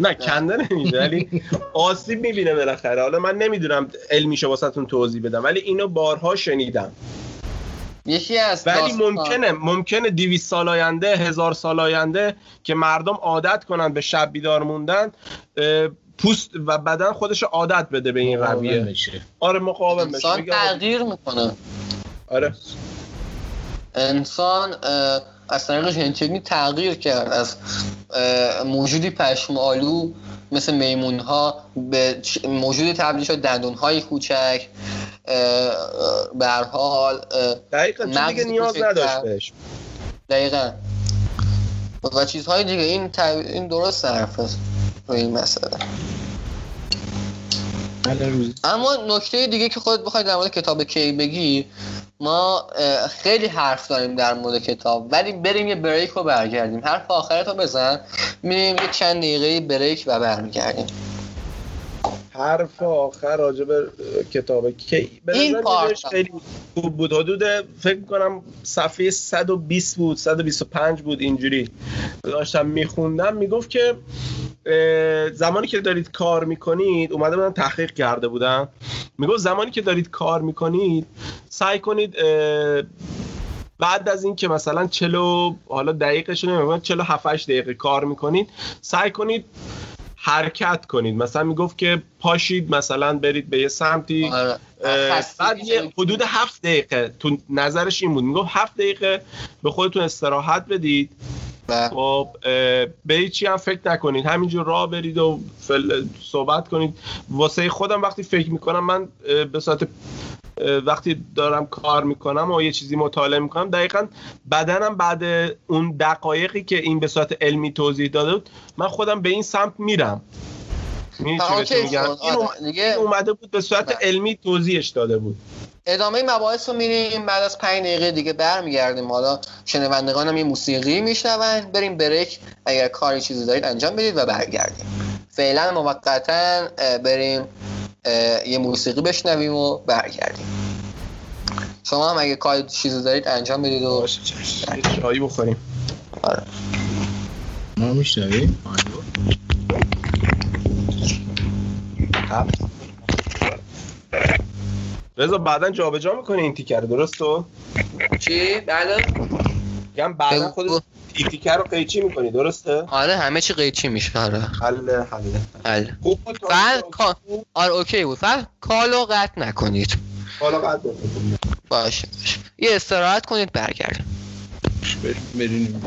نه کنده نمیده ولی آسیب می‌بینه بالاخره. حالا من نمی‌دونم علمیشو واسهتون توضیح بدم ولی اینو بارها شنیدم. یکی از ولی ممکنه ممکنه 200 سال آینده هزار سال آینده که مردم عادت کنن به شب بیدار موندن پوست و بدن خودش عادت بده به این رویه. آره مقاوم بشه. انسان تغییر می‌کنه. آره. انسان از طریق ژنتیکی تغییر کرد. از موجودی پشمالو مثل میمون ها به موجودی تبدیل شد دندون های کوچک. به هر حال دقیقا چون دیگه نیاز نداشت بهش. دقیقا. و چیزهای دیگه این, این درست حرف روی این مسئله. اما نکته دیگه که خودت بخوای در مورد کتاب کی بگی ما خیلی حرف داریم در مورد کتاب ولی بریم یه بریک رو برگردیم. حرف آخرت رو بزن میریم یه چند دقیقه بریک و برمیگردیم. حرف آخر راجع به کتاب کی این پارت خیلی خوب بود. حدود فکر کنم صفحه 120 بود 125 بود اینجوری. داشتم میخوندم. می‌گفت که زمانی که دارید کار می‌کنید اومده بودن تحقیق کرده بودن. می‌گفت زمانی که دارید کار می‌کنید سعی کنید بعد از این که مثلا چلو حالا دقیقش نمیگم چلو 7 دقیقه کار می‌کنید سعی کنید حرکت کنید. مثلا می‌گفت که پاشید مثلا برید به یه سمتی. آره. بعد یه حدود هفت دقیقه تو نظرش این بود. می‌گفت هفت دقیقه به خودتون استراحت بدید. خب به چی هم فکر نکنید. همینجور راه برید و صحبت کنید. واسه خودم وقتی فکر می‌کنم من به صورت وقتی دارم کار می‌کنم و یه چیزی مطالعه می‌کنم دقیقا بدنم بعد اون دقایقی که این به صورت علمی توضیح داده بود من خودم به این سمت میرم. میگم؟ این اومده بود به صورت بله. علمی توضیحش داده بود. ادامه مباحث رو میریم بعد از پنج دقیقه دیگه برمیگردیم. حالا شنوندگان هم یه موسیقی میشنون. بریم بریک. اگر کاری چیزی دارید انجام بدید و برگردیم. فعلا موقتا بریم یه موسیقی بشنویم و برگردیم. شما هم اگه کاری چیزی دارید انجام بدید و چایی بخوریم. آره. ما میشنویم؟ رضا بعدا جابجا می‌کنی این تیکر درست تو؟ چی؟ بله میگم بعدا خود تیکر رو قیچی می‌کنی درسته؟ آره همه چی قیچی میشه آره. حله حله حله خوب بود. آره اوکی بود. فقط کالو قطع نکنید. کالو قطع نکنید. باشه باشه. یه استراحت کنید برگردیم. بریم.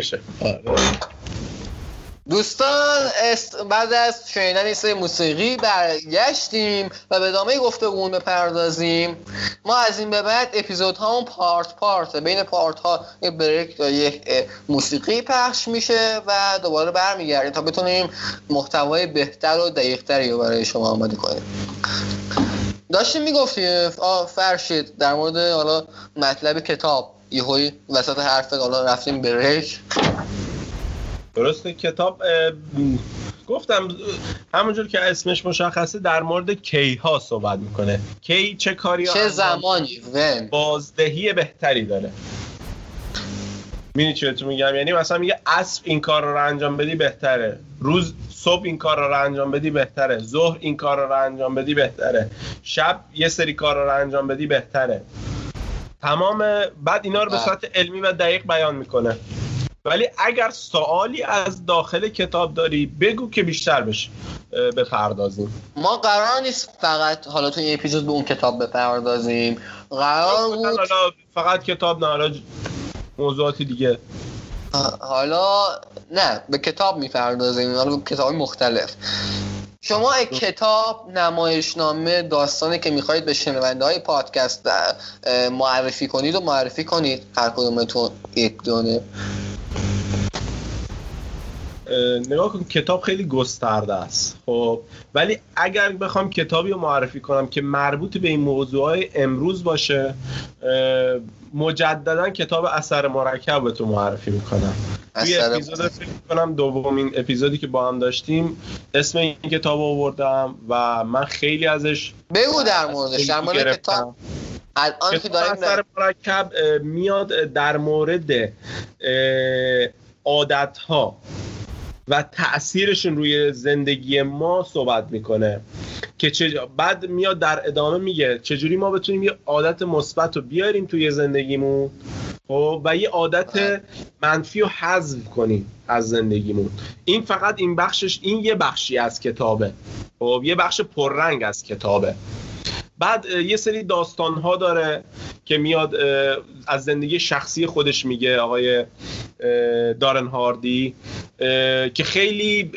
کمشه آره. دوستان بعد از شنیدن این سری موسیقی برگشتیم و به ادامه گفتگومون بپردازیم. ما از این به بعد اپیزود ها پارت پارت بین پارت ها یک بریک یا یک موسیقی پخش میشه و دوباره برمیگردیم تا بتونیم محتوای بهتر و دقیقتری رو برای شما آماده کنیم. داشتیم می‌گفتیم فرشید در مورد حالا مطلب کتاب. یهویی وسط حرفت حالا رفتیم بریک درسته کتاب گفتم همونجور که اسمش مشخصه در مورد کی ها صحبت می‌کنه. کی چه کاری چه زمانی بازدهی بهتری داره. می‌دونی چی بهتون میگم؟ یعنی مثلا میگه عصر این کار رو انجام بدی بهتره. روز صبح این کار رو انجام بدی بهتره. ظهر این کار رو انجام بدی بهتره. شب یه سری کار رو انجام بدی بهتره. تمام بعد اینا رو به بله. صورت علمی و دقیق بیان می‌کنه. ولی اگر سوالی از داخل کتاب داری بگو که بیشتر بشه بپردازیم. ما قرار نیست فقط حالا تو این اپیزود به اون کتاب بپردازیم. قرار بود حالا فقط کتاب نه حالا موضوعات دیگه. حالا نه به کتاب می‌پردازیم حالا به کتاب مختلف. شما یک کتاب نمایشنامه داستانی که می‌خواهید به شنونده های پادکست معرفی کنید و معرفی کنید. هر کدومتون یک دونه. اه، نگاه کن کتاب خیلی گسترده است. خب ولی اگر بخوام کتابی رو معرفی کنم که مربوط به این موضوع امروز باشه مجددا کتاب اثر مرکب به تو معرفی می‌کنم. توی اثر اپیزود فکر کنم دومین اپیزودی که با هم داشتیم اسم این کتاب آوردم و من خیلی ازش بگو در موردش در مورد. کتاب. الان که داریم اثر مرکب میاد در مورد عادت ها و تاثیرشون روی زندگی ما صحبت می‌کنه. که چه بعد میاد در ادامه میگه چجوری ما بتونیم یه عادت مثبت رو بیاریم توی زندگیمون. خب و یه عادت منفی رو حذف کنیم از زندگیمون. این فقط این بخشش این یه بخشی از کتابه. خب یه بخش پررنگ از کتابه. بعد یه سری داستان ها داره که میاد از زندگی شخصی خودش میگه آقای دارن هاردی که خیلی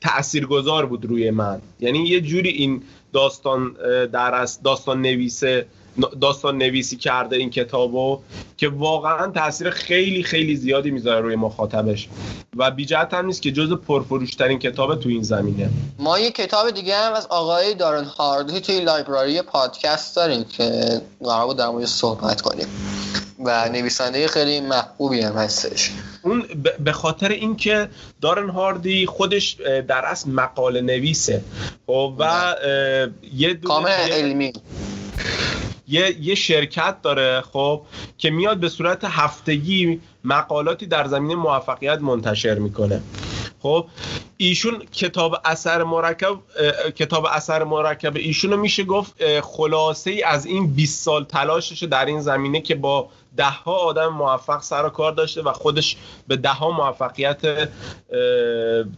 تاثیرگذار بود روی من. یعنی یه جوری این داستان در از داستان نویسه داستان نویسی کرده این کتابو که واقعا تاثیر خیلی خیلی زیادی می‌ذاره روی مخاطبش و بیجهت هم نیست که جز پرفروشترین کتاب تو این زمینه. ما یه کتاب دیگه هم از آقای دارن هاردی توی لایبراری پادکست داریم که قرار بود در صحبت کنیم. و نویسنده خیلی محبوبی هم هستش. اون به خاطر اینکه دارن هاردی خودش در اصل مقاله نویسه. خب و اه، یه دونه- کامل علمی. یه, یه شرکت داره خب که میاد به صورت هفتگی مقالاتی در زمینه موفقیت منتشر می‌کنه. خب ایشون کتاب اثر مرکب کتاب اثر مرکب ایشون میشه گفت خلاصه ای از این 20 سال تلاشش در این زمینه که با ده ها آدم موفق سر و کار داشته و خودش به ده ها موفقیت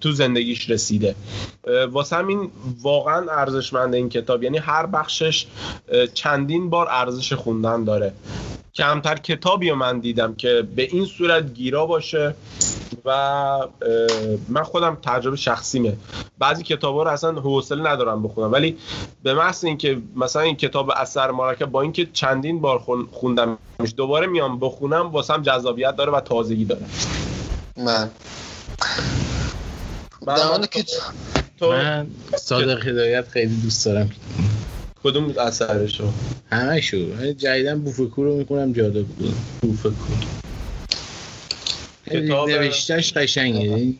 تو زندگیش رسیده. واسه همین واقعا ارزشمند این کتاب. یعنی هر بخشش چندین بار ارزش خوندن داره. کمتر کتابی رو من دیدم که به این صورت گیرا باشه و من خودم تجربه شخصیمه. بعضی کتابا رو اصلا حوصله ندارم بخونم. ولی به محض اینکه مثلا این کتاب اثر مرکب با اینکه چندین بار خون- خوندمش دوباره میام بخونم واسم جذابیت داره و تازگی داره. من. در کتاب تو من صادق هدایت خیلی دوست دارم. کدوم اثرشو همه شو. جدیدن بوفکو رو می‌کنم جالب بود. بوفکو. نوشتهش قشنگه.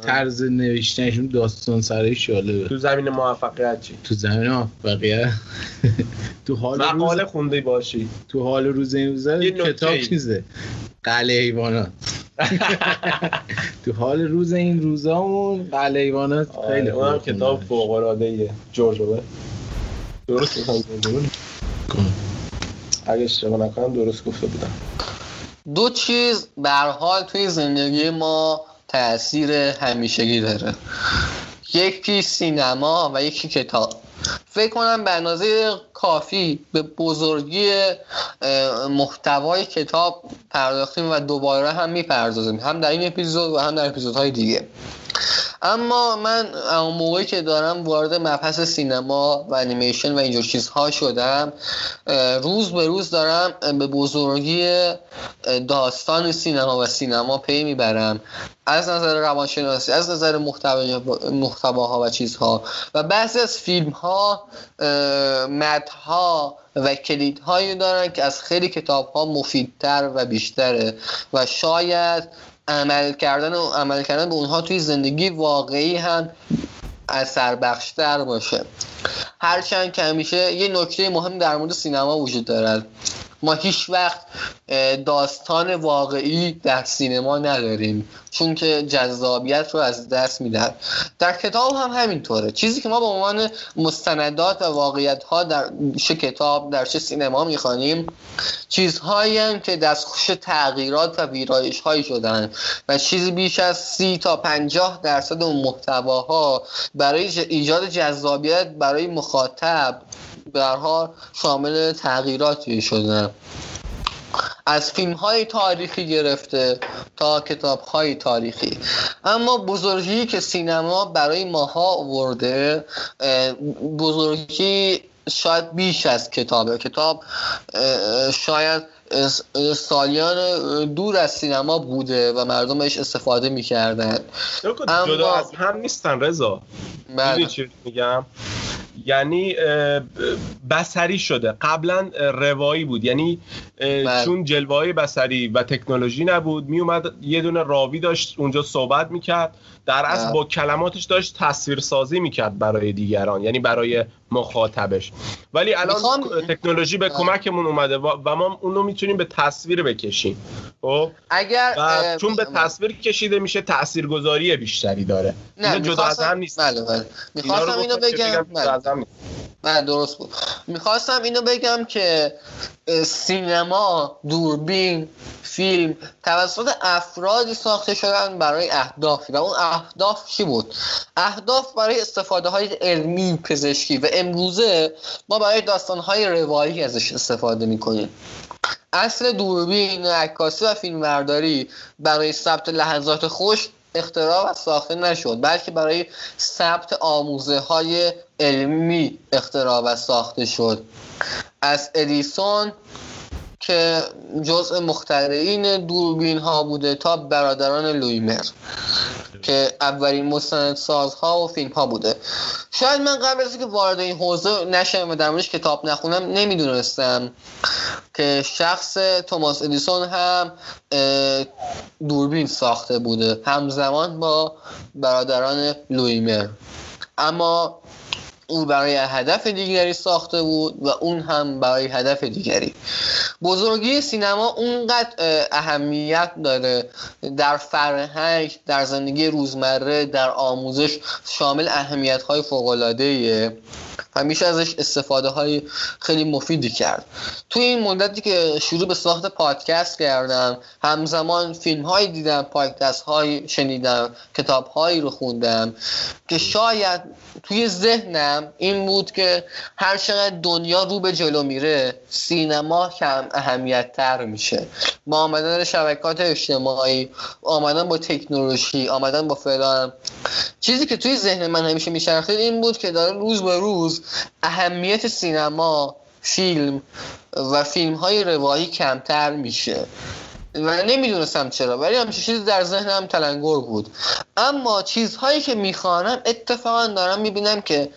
طرز نوشتهشون داستان سرش جالبه. تو زمین موفقیت چی؟ تو زمین موفقیت. تو حال روز مقاله خونده باشی. تو حال روز این نکته کتاب. چیزه؟ قله حیوانات. تو حال روز این روزامون قله حیوانات خیلی خوبه کتاب. فوق العاده جورج درست اورول؟ اگه اشتباه نکنم درست گفته بودم. دو چیز به حال توی زندگی ما تاثیر همیشگی داره. یکی سینما و یکی کتاب. فکر کنم به اندازه کافی به بزرگی محتوای کتاب پرداختیم و دوباره هم می‌پردازیم. هم در این اپیزود و هم در اپیزودهای دیگه. اما من اون موقعی که دارم وارد مبحث سینما و انیمیشن و اینجور چیزها شدم روز به روز دارم به بزرگی داستان سینما و سینما پی می‌برم. از نظر روانشناسی از نظر محتواها و چیزها. و بعضی از فیلم ها مدها و کلیدهایی دارن که از خیلی کتاب ها مفیدتر و بیشتره. و شاید عمل کردن و عمل کردن به اونها توی زندگی واقعی هم اثر بخشتر باشه. هرچند که همیشه یه نکته مهم در مورد سینما وجود دارد. ما هیچ وقت داستان واقعی در سینما نداریم. چون که جذابیت رو از دست میدن. در کتاب هم همینطوره. چیزی که ما به عنوان مستندات و واقعیت ها در چه کتاب در چه سینما می‌خوانیم چیزهایی هم که دستخوش تغییرات و ویرایش هایی شدن و چیزی بیش از سی تا پنجاه درصد اون محتواها برای ایجاد جذابیت برای مخاطب برها شامل تغییراتی شدن از فیلم های تاریخی گرفته تا کتاب های تاریخی. اما بزرگی که سینما برای ماها آورده بزرگی شاید بیش از کتابه. کتاب شاید سالیان دور از سینما بوده و مردم بهش استفاده می‌کردن. جدا از هم نیستن رضا. بله. چی میگم؟ یعنی بسری شده. قبلا روایی بود. یعنی بله. چون جلوه بسری و تکنولوژی نبود میومد یه دونه راوی داشت اونجا صحبت می‌کرد. در اصل بله. با کلماتش داشت تصویر سازی می‌کرد برای دیگران. یعنی برای مخاطبش. ولی الان تکنولوژی به. کمکمون اومده و ما اونو می‌تونیم به تصویر بکشیم. خب؟ اگر و چون به تصویر کشیده میشه تاثیرگذاری بیشتری داره. نه جدا از هم نیست. بله بله. می‌خواستم اینو بگم بله. بله درست بود می‌خواستم اینو بگم که سینما دوربین فیلم توسط افرادی ساخته شدن برای اهدافی و اون اهداف چی بود؟ اهداف برای استفاده های علمی پزشکی. و امروزه ما برای داستان های روایی ازش استفاده می‌کنیم. اصل دوربین عکاسی و فیلمبرداری برای ثبت لحظات خوش اختراع و ساخته نشد بلکه برای ثبت آموزه های علمی اختراع و ساخته شد. از ادیسون که جزء مخترعین دوربین ها بوده تا برادران لویمر که اولین مستند سازها و فیلم ها بوده. شاید من قبل از که وارد این حوزه نشم و در کتاب نخونم نمی‌دونستم که شخص توماس ادیسون هم دوربین ساخته بوده همزمان با برادران لویمر. اما او برای هدف دیگری ساخته بود و اون هم برای هدف دیگری. بزرگی سینما اونقدر اهمیت داره در فرهنگ در زندگی روزمره در آموزش شامل اهمیت های فوق و میشه ازش استفاده های خیلی مفیدی کرد. توی این مدتی که شروع به ساخت پادکست کردم همزمان فیلم هایی دیدم پادکست های شنیدم کتاب هایی رو خوندم که شاید توی ذهنم این بود که هر چقدر دنیا رو به جلو میره سینما کم اهمیت تر میشه. با آمدن شبکات اجتماعی آمدن با تکنولوژی آمدن با فلان. چیزی که توی ذهن من همیشه میچرخید این بود که داره روز به روز اهمیت سینما فیلم و فیلم های روایی کمتر میشه. و نمی‌دونستم چرا ولی همچه چیزی در ذهنم تلنگر بود. اما چیزهایی که می‌خوانم اتفاقا دارم می‌بینم که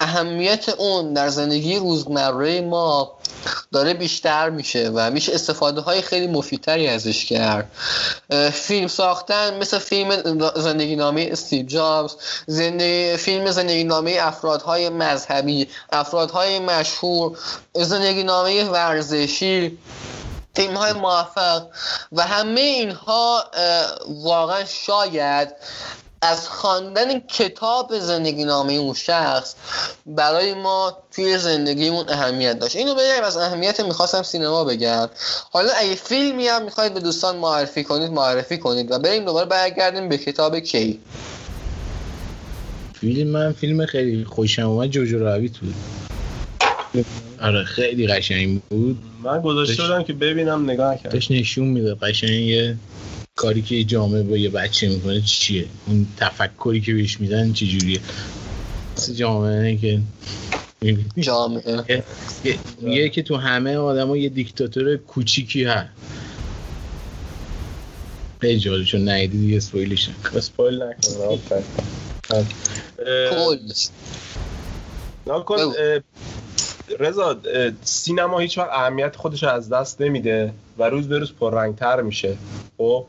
اهمیت اون در زندگی روزمره ما داره بیشتر میشه و میشه استفاده های خیلی مفیدتری ازش کرد. فیلم ساختن مثل فیلم زندگی نامه استیو جابز زندگی فیلم زندگی نامه افرادهای مذهبی افرادهای مشهور زندگی نامه ورزشی. تیم های موفق. و همه اینها واقعا شاید از خواندن کتاب زندگی نامه اون شخص برای ما توی زندگیمون اهمیت داشت. اینو بگم از اهمیت می‌خواستم سینما بگم. حالا اگه فیلمی هم می‌خواید به دوستان معرفی کنید معرفی کنید و بریم دوباره برگردیم به کتاب کی. فیلم من فیلم خیلی خوشم اومد جوجو رابیت بود آره خیلی قشنگ بود. من گذاشته بودم که ببینم نگاه کردم داشت نشون میده قشنگ کاری که یه جامعه با یه بچه می‌کنه چیه؟ اون تفکری که بهش میدن چجوریه؟ جامعه که جامعه. یه- میگه که تو همه آدم یه دیکتاتور کوچیکی هست. خیلی چون نهیدی دیگه سپویلش نکن. اسپویل نکنم آفرین. اه، کل نگاه کن بگو. اه، رضا سینما هیچ وقت اهمیت خودش از دست نمیده و روز به روز پررنگتر میشه. خب؟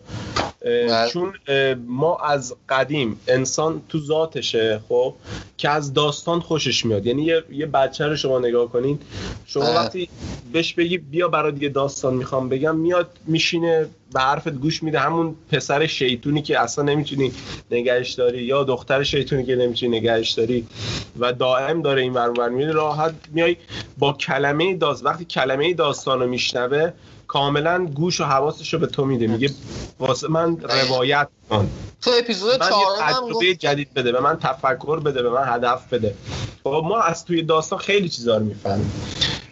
اه،. چون اه، ما از قدیم انسان تو ذاتشه خب که از داستان خوشش میاد یعنی یه, یه بچه رو شما نگاه کنین شما بله. وقتی بهش بگی بیا برای دیگه داستان می‌خوام بگم میاد میشینه به حرفت گوش میده همون پسر شیطونی که اصلا نمی‌تونی نگهش داری یا دختر شیطونی که نمی‌تونی نگهش داری و دائم داره این ور اون ور راحت میای با کلمه داست وقتی کلمه داستان رو میشنوه کاملا گوش و حواسش رو به تو میده. میگه واسه من روایت کن. تو اپیزود من هم تجربه جدید بده به من تفکر بده به من هدف بده. خب ما از توی داستان خیلی چیزا رو می‌فهمیم.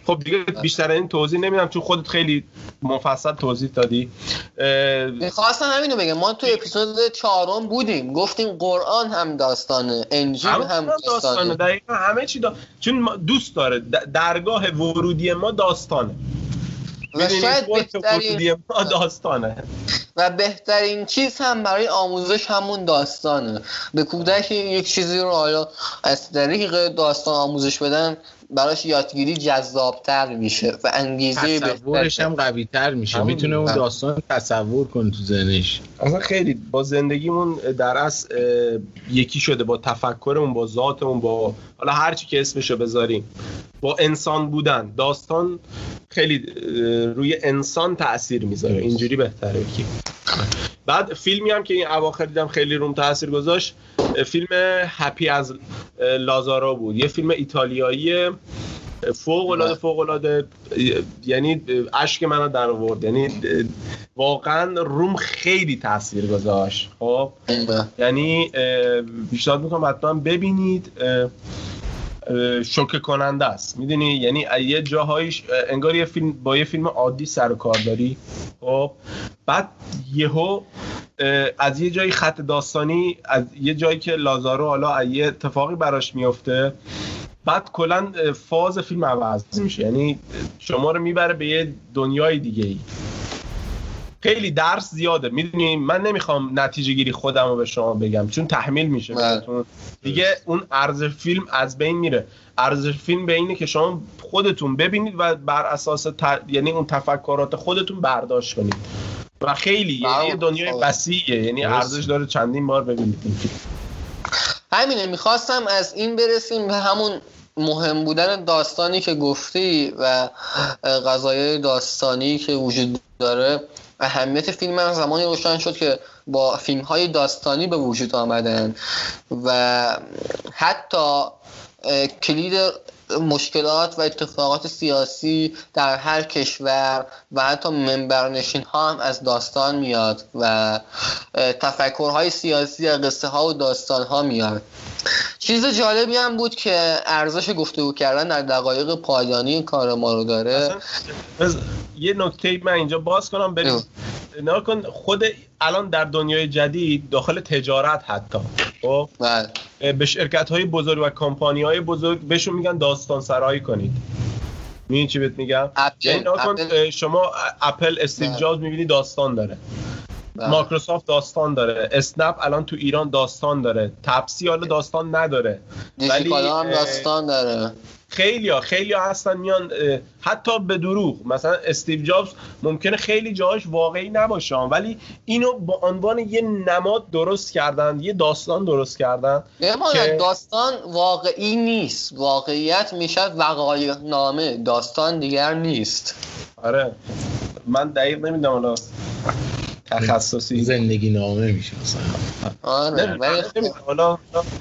خب دیگه بیشتر این توضیح نمیدم چون خودت خیلی مفصل توضیح دادی. می‌خواستم همینو بگم. ما تو اپیزود چهارم بودیم. گفتیم قرآن هم داستانه انجیل همه هم داستانه. داستانه. دقیقا همه چی دا... چون دوست داره. درگاه ورودی ما داستانه. و؟ شاید بهترین داستانه و بهترین چیز هم برای آموزش همون داستانه به کودک یک چیزی رو حالا از طریق داستان آموزش بدن براش یادگیری جذابتر میشه و انگیزه تصورش هم قوی تر میشه. می‌تونه اون. داستان تصور کنه تو ذهنش. اصلا خیلی با زندگیمون در اصل اه، یکی شده با تفکرمون با ذاتمون با حالا هر چی که اسمشو بذاریم. با انسان بودن. داستان خیلی روی انسان تاثیر می‌ذاره. اینجوری بهتره بگیم بعد فیلمی هم که این اواخر دیدم خیلی روم تاثیر گذاشت فیلم هپی از اه، لازارو بود. یه فیلم ایتالیایی فوق العاده فوق العاده یعنی اشک منو در آورد. یعنی واقعا روم خیلی تاثیر گذاشت. خب؟ یعنی اه، پیشنهاد می‌کنم حتما ببینید. شوکه کننده است. می‌دونی؟ یعنی یه جاهایش اه، انگار یه فیلم با یه فیلم عادی سر و کار داری. خب؟ بعد یهو از یه جایی خط داستانی از یه جایی که لازارو حالا یه اتفاقی براش میفته بعد کلا فاز فیلم عوض میشه. یعنی شما رو می‌بره به یه دنیای دیگه ای خیلی درس زیاده. می‌دونی من نمی‌خوام نتیجه گیری خودم رو به شما بگم چون تحمیل میشه بله. بهتون. دیگه اون ارزش فیلم از بین میره. ارزش فیلم به اینه که شما خودتون ببینید و بر اساس ت... یعنی اون تفکرات خودتون برداشت کنید. و خیلی یعنی یه دنیای وسیعه. یعنی. ارزش داره چندین بار ببینید همینه می‌خواستم از این برسیم به همون مهم بودن داستانی که گفتی و قضایای داستانی که وجود داره. اهمیت فیلم هم زمانی روشن شد که با فیلم های داستانی به وجود آمدن و حتی کلید مشکلات و اتفاقات سیاسی در هر کشور و حتی منبرنشین ها هم از داستان میاد و تفکرهای سیاسی از قصه ها و داستان ها میاد. چیز جالبی هم بود که ارزش گفتگو کردن در دقایق پایانی کار ما رو داره. یه نکته من اینجا باز کنم بریم. نگاه کن خود الان در دنیای جدید داخل تجارت حتی خب؟ بله. به شرکت های بزرگ و کمپانی های بزرگ بهشون میگن داستان سرایی کنید. می‌دونی چی بهت میگم؟ اپل یعنی کن اپل شما اپل استیو جابز می‌بینی داستان داره. بله. مایکروسافت داستان داره. اسنپ الان تو ایران داستان داره. تپسی حالا داستان نداره. دیجیکالا هم داستان داره. خیلی ها خیلی ها هستن میان حتی به دروغ. مثلا استیو جابز ممکنه خیلی جاهاش واقعی نباشه ولی اینو با عنوان یه نماد درست کردن یه داستان درست کردن که- داستان واقعی نیست. واقعیت می‌شد وقایع نامه داستان دیگر نیست. آره. من دقیق نمی‌دونم تخصصی. زندگی نامه میشه مثلا. آره نمی‌دونم. حالا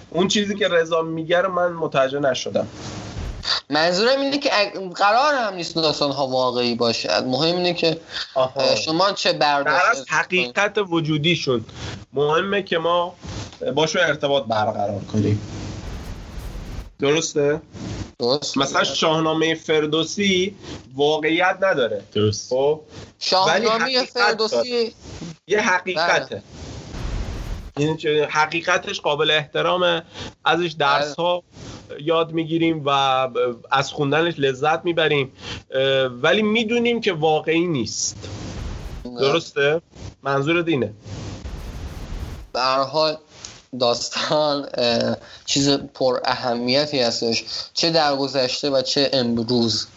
اون چیزی که رضا میگه رو من متوجه نشدم. منظورم اینه که قرار هم نیست داستان ها واقعی باشد مهم اینه که اه، شما چه برداشت حقیقت وجودیشون. مهمه که ما باشون ارتباط برقرار کنیم. درسته؟ درست. مثلا شاهنامه فردوسی واقعیت نداره. درست. خب؟ شاهنامه فردوسی یه حقیقته. یعنی چه- حقیقتش قابل احترامه. ازش درس ها یاد می‌گیریم و از خوندنش لذت می‌بریم. ولی می‌دونیم که واقعی نیست. درسته؟ منظور دینه به هر حال داستان چیز پر اهمیتی هستش. چه در گذشته و چه امروز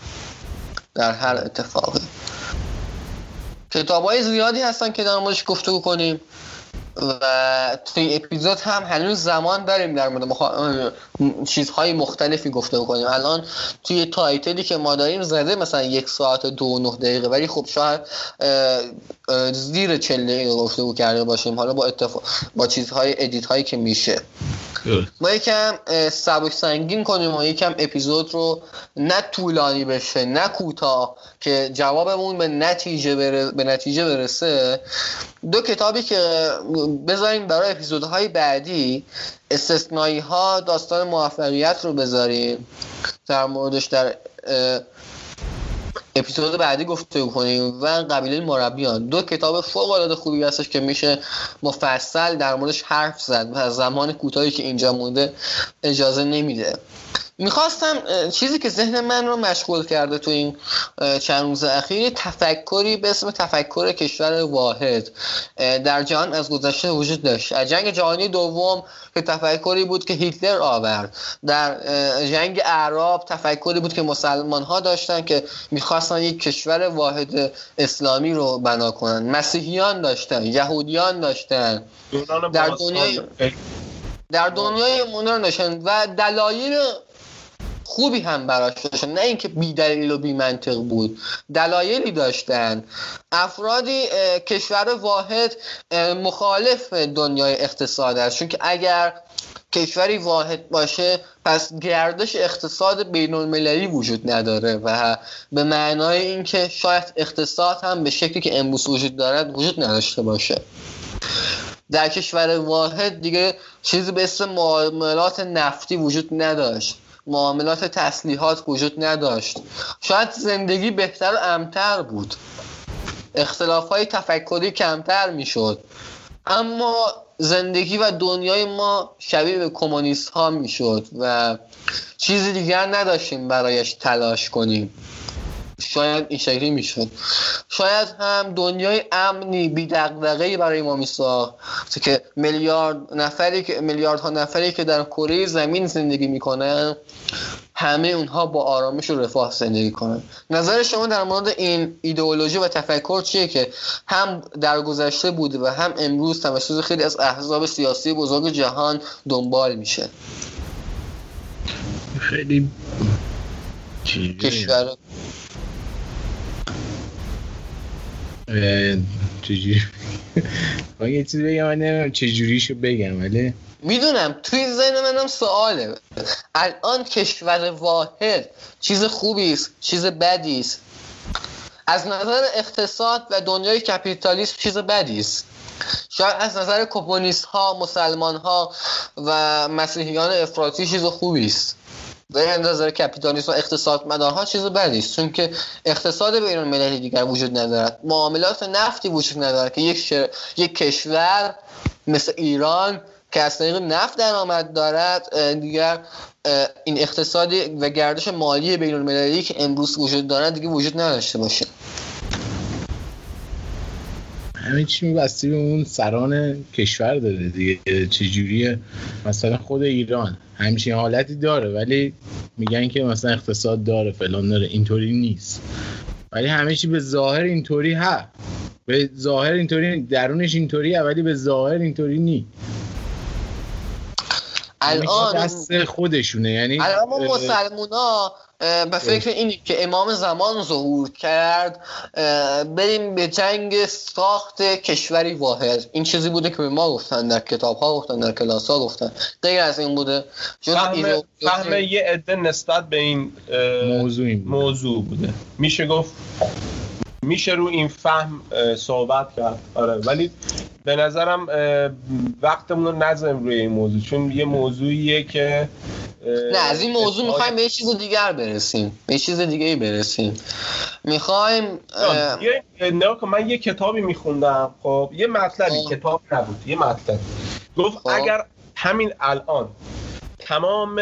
در هر اتفاقی. کتاب های زیادی هستن که در موردش گفتگو کنیم. و توی اپیزود هم هنوز زمان داریم در مورد مخا... چیزهای مختلفی گفتگو کنیم. الان توی timeline ی که ما داریم زده مثلا یک ساعت دو و نه دقیقه. ولی خب شاید زیر چل دقیقه گفتگو کرده باشیم. حالا با اتفاق با چیزهای edit هایی که میشه. ما یکم سبک سنگین کنیم و یکم اپیزود رو نه طولانی بشه نه کوتاه که جوابمون به نتیجه بر... به نتیجه برسه. دو کتابی که بذاریم برای اپیزودهای بعدی استثنایی ها داستان موفقیت رو بذاریم. در موردش در اپیزود بعدی گفته کنیم و قبیله مربیان. دو کتاب فوق العاده خوبی هستش که میشه مفصل در موردش حرف زد و زمان کوتاهی که اینجا مونده اجازه نمیده. می‌خواستم چیزی که ذهن من رو مشغول کرده تو این چند روز اخیر تفکری به اسم تفکر کشور واحد. در جهان از گذشته وجود داشت. از جنگ جهانی دوم که تفکری بود که هیتلر آورد. در جنگ اعراب تفکری بود که مسلمان ها داشتن که می‌خواستن یک کشور واحد اسلامی رو بنا کنن. مسیحیان داشتن یهودیان داشتن. در. دنیای- در دنیای مدرن داشتن و دلایل خوبی هم براش داشتن. نه اینکه بی دلیل و بی منطق بود. دلایلی داشتن. افرادی کشور واحد مخالف دنیای اقتصاد است. چون که اگر کشوری واحد باشه پس گردش اقتصاد بین المللی وجود نداره و به معنای اینکه شاید اقتصاد هم به شکلی که امروز وجود دارد وجود نداشته باشه. در کشور واحد دیگه چیزی به اسم معاملات نفتی وجود نداشت. معاملات تسلیحات وجود نداشت. شاید زندگی بهتر و امتر بود. اختلاف های تفکری کمتر می‌شد. اما زندگی و دنیای ما شبیه به کمونیست ها می‌شد و چیزی دیگر نداشتیم برایش تلاش کنیم. شاید این شکلی می‌شد. شاید هم دنیای امنی بی برای ما میساخت. که میلیارد نفری که میلیاردها نفری که در کره زمین زندگی می‌کنن همه اونها با آرامش و رفاه زندگی کنن. نظر شما در مورد این ایدئولوژی و تفکر چیه که هم در گذشته بوده و هم امروز توسط خیلی از احزاب سیاسی بزرگ جهان دنبال میشه؟ خیلی؟ کشور. چجوری؟ یه چیز بگم من نمی‌دونم چجوریشو بگم ولی می‌دونم توی ذهن منم سواله. الان کشور واحد چیز خوبی است چیز بدی است از نظر اقتصاد و دنیای کپیتالیسم چیز بدی است شاید از نظر کمونیست ها مسلمان ها و مسیحیان افراطی چیز خوبی است ولی از نظر کپیتالیسم و اقتصاد مدارها چیز بدی است چون که اقتصاد بین المللی دیگر وجود ندارد. معاملات نفتی وجود ندارد که یک, شر... یک کشور مثل ایران که از طریق نفت درآمد دارد دیگر این اقتصادی و گردش مالی بین المللی که امروز وجود دارد دیگه وجود نداشته باشه. همه چی میبستی به اون سران کشور داره دیگه. چجوریه؟ مثلا خود ایران همچین حالتی داره ولی میگن که مثلا اقتصاد داره فلان داره. اینطوری نیست. ولی همه چی به ظاهر اینطوری ها به ظاهر اینطوری. درونش اینطوریه ولی به ظاهر اینطوری نی همه چی الان دست خودشونه یعنی الان ما مسلمونا به فکر اینی که امام زمان ظهور کرد بریم به جنگ ساخت کشوری واحد. این چیزی بوده که به ما گفتن در کتاب ها گفتن در کلاس ها گفتن. غیر از این بوده. فهم, فهم یه عده نسبت به این موضوع این بود. موضوع بوده. میشه گفت میشه رو این فهم صحبت کرد. آره ولی به نظرم وقتمون رو نذاریم روی این موضوع چون یه موضوعیه که نه از این موضوع می‌خوایم به یه چیز دیگر برسیم به یه چیز دیگه ای برسیم می‌خوایم نه من یه کتابی میخوندم خب یه مطلبی. کتاب نبود یه مطلب گفت خب. اگر همین الان تمام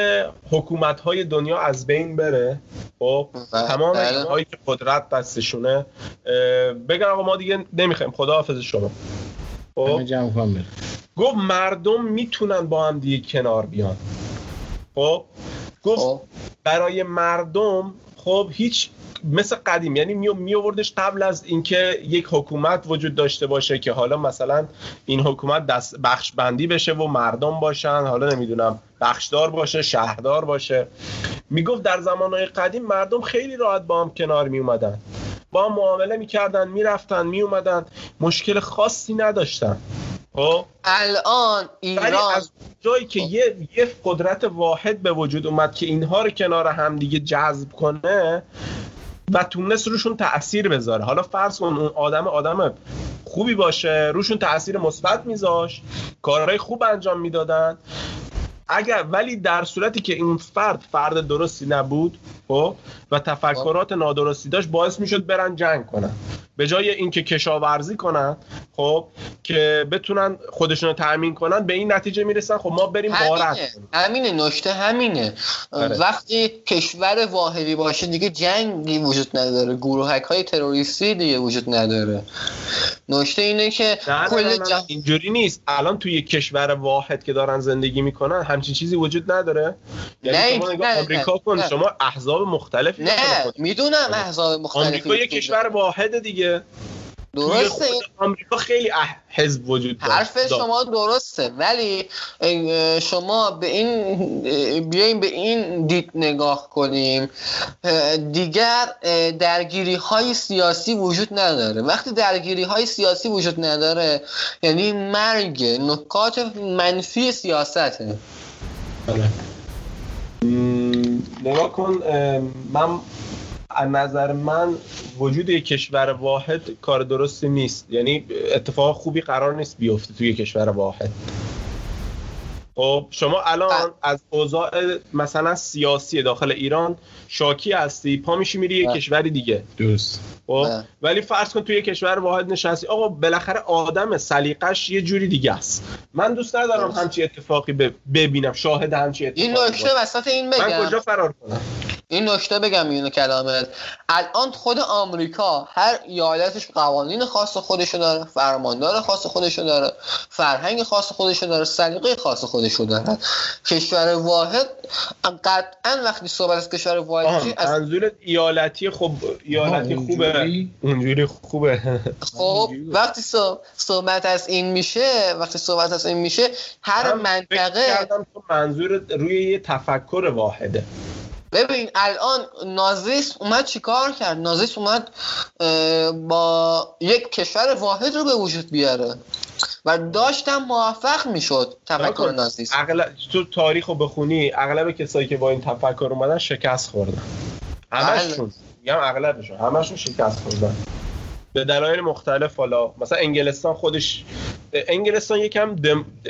حکومت های دنیا از بین بره خب. تمام بله. اینهایی که قدرت دستشونه بگن آقا ما دیگه نمی‌خوایم خداحافظ شما خب. جمع کن گفت مردم می‌تونن با هم دیگه کنار بیان. خب. گفت خب. برای مردم خب هیچ مثل قدیم یعنی می می آوردش قبل از اینکه یک حکومت وجود داشته باشه که حالا مثلا این حکومت دست بخش بندی بشه و مردم باشن حالا نمی‌دونم بخشدار باشه شهردار باشه. می‌گفت در زمانهای قدیم مردم خیلی راحت با هم کنار می اومدن با هم معامله می‌کردن می‌رفتن می اومدن مشکل خاصی نداشتن. خب؟ الان ولی ایران از جایی که یه یه قدرت واحد به وجود اومد که اینها رو کنار هم دیگه جذب کنه و تونست روشون تاثیر بذاره. حالا فرض کن اون آدم آدم خوبی باشه روشون تاثیر مثبت میذاش کارهای خوب انجام می‌دادن. اگر ولی در صورتی که این فرد فرد درستی نبود خب و تفکرات نادرستی داشت باعث می‌شد برن جنگ کنن. به جای اینکه کشاورزی کنن خب که بتونن خودشون رو تأمین کنن به این نتیجه می‌رسن خب ما بریم غارت همینه کنیم. همینه نکته همینه. آره. وقتی کشور واحدی باشه دیگه جنگی وجود نداره. گروهک های تروریستی دیگه وجود نداره. نکته اینه که نه نه کل نه نه جهان اینجوری نیست. الان توی کشور واحد که دارن زندگی می‌کنن همچین چیزی وجود نداره؟ یعنی نه، شما نگاه نه، آمریکا نه، کن نه. شما احزاب مختلفی نه. می‌دونم احزاب مختلفی آمریکا یک وجود کشور واحده دیگه. درسته. این آمریکا خیلی اح- حزب وجود داره. حرف. شما درسته ولی شما به این بیایم به این دید نگاه کنیم. دیگر درگیری های سیاسی وجود نداره. وقتی درگیری های سیاسی وجود نداره یعنی مرگ نکات منفی سیاسته. م، نگاه کن من از نظر من وجود یک کشور واحد کار درستی نیست. یعنی اتفاق خوبی قرار نیست بیفته توی کشور واحد. خب شما الان از اوضاع مثلا سیاسی داخل ایران شاکی هستی پا میشی میری یک بله. کشوری دیگه درست خب بله. ولی فرض کن توی یک کشور واحد نشستی آقا بالاخره آدم سلیقش یه جوری دیگه است من دوست ندارم. همچی اتفاقی ببینم شاهد همچی اتفاقی این نکته. وسط این من بگم کجا فرار کنم این نکته بگم اینو کلامت. الان خود آمریکا هر ایالتش قوانین خاص خودشو داره فرماندار خاص خودشو داره فرهنگ خاص خودشو داره سلیقه خاص خودشو داره. کشور واحد قطعا وقتی صحبت از کشور واحد از منظورت ایالتی خب ایالتی خوبه. اونجوری؟ خوبه. خب. وقتی صح- صحبت از این میشه وقتی صحبت از این میشه هر منطقه منظورت روی یه تفکر واحده. ببین الان نازیسم اومد چیکار کرد؟ نازیسم اومد با یک کشور واحد رو به وجود بیاره و داشتم موفق می‌شد تفکر نکن. نازیسم اغلب تو تاریخ رو بخونی اغلب کسایی که با این تفکر اومدن شکست خوردن. همشون. میگم اغلبشون. همشون شکست خوردن. به دلایل مختلف حالا مثلا انگلستان خودش انگلستان یکم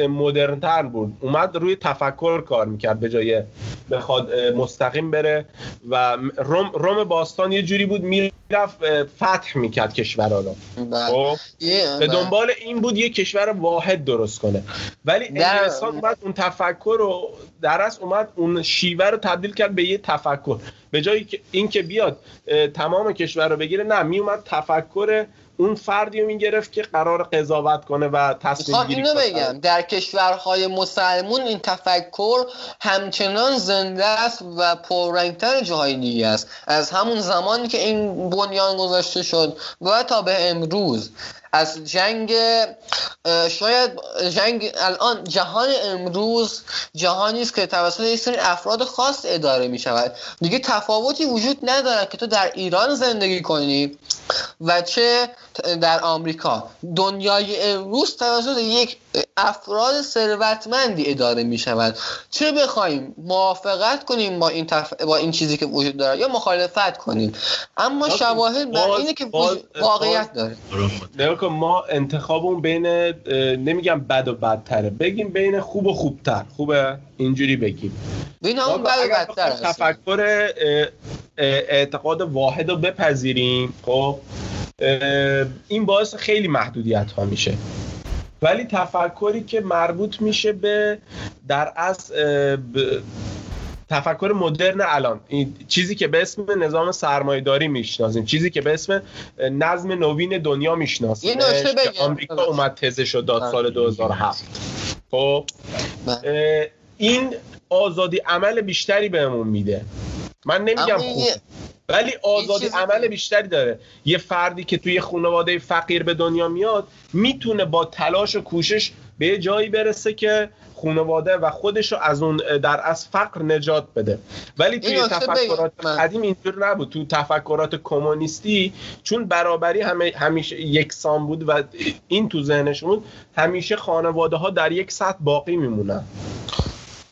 مدرن تر بود. اومد روی تفکر کار می‌کرد به جای بخواد مستقیم بره و روم, روم باستان یه جوری بود می‌رفت فتح می‌کرد کشورها رو. بله. خب؟ به بله. دنبال این بود یه کشور واحد درست کنه. ولی انگلستان اومد اون تفکر رو در اصل اومد اون شیوه رو تبدیل کرد به یه تفکر. به جایی که این که بیاد تمام کشور رو بگیره نه می اومد تفکر اون فردی رو می‌گرفت که قرار قضاوت کنه و تصمیم گیری اینو. بگم در کشورهای مسلمون این تفکر همچنان زنده است و پررنگتر جاهای دیگه است. از همون زمانی که این بنیان گذاشته شد و تا به امروز. از جنگ شاید جنگ الان جهان امروز جهانی است که توسط یک سری افراد خاص اداره می شود دیگه تفاوتی وجود ندارد که تو در ایران زندگی کنی و چه در آمریکا. دنیای امروز توسط یک افراد ثروتمندی اداره می شود چه بخوایم؟ موافقت کنیم با این, تف... با این چیزی که وجود داره یا مخالفت کنیم؟ اما شواهد بر اینه که باز- واقعیت داره. نگاه ما انتخابمون بین نمیگم بد و بدتره. بگیم بین خوب و خوبتر. خوبه؟ اینجوری بگیم. این همون بد بدتر تفکر اعتقاد واحد رو بپذیریم خب؟ این باعث خیلی محدودیت ها میشه. ولی تفکری که مربوط میشه به در از تفکر مدرن الان. این چیزی که به اسم نظام سرمایه‌داری می‌شناسیم چیزی که به اسم نظم نوین دنیا می‌شناسیم. آمریکا اومد تزش رو داد سال 2007 خب بله. این آزادی عمل بیشتری بهمون میده. من نمیگم خوب. ولی آزادی عمل بیشتری داره. یه فردی که توی خانواده فقیر به دنیا میاد می‌تونه با تلاش و کوشش به جایی برسه که خانواده و خودش رو از اون در از فقر نجات بده. ولی توی تفکرات قدیم اینطور نبود. تو تفکرات کمونیستی چون برابری همه همیشه یکسان بود و این تو ذهنشون همیشه خانواده ها در یک سطح باقی میمونن.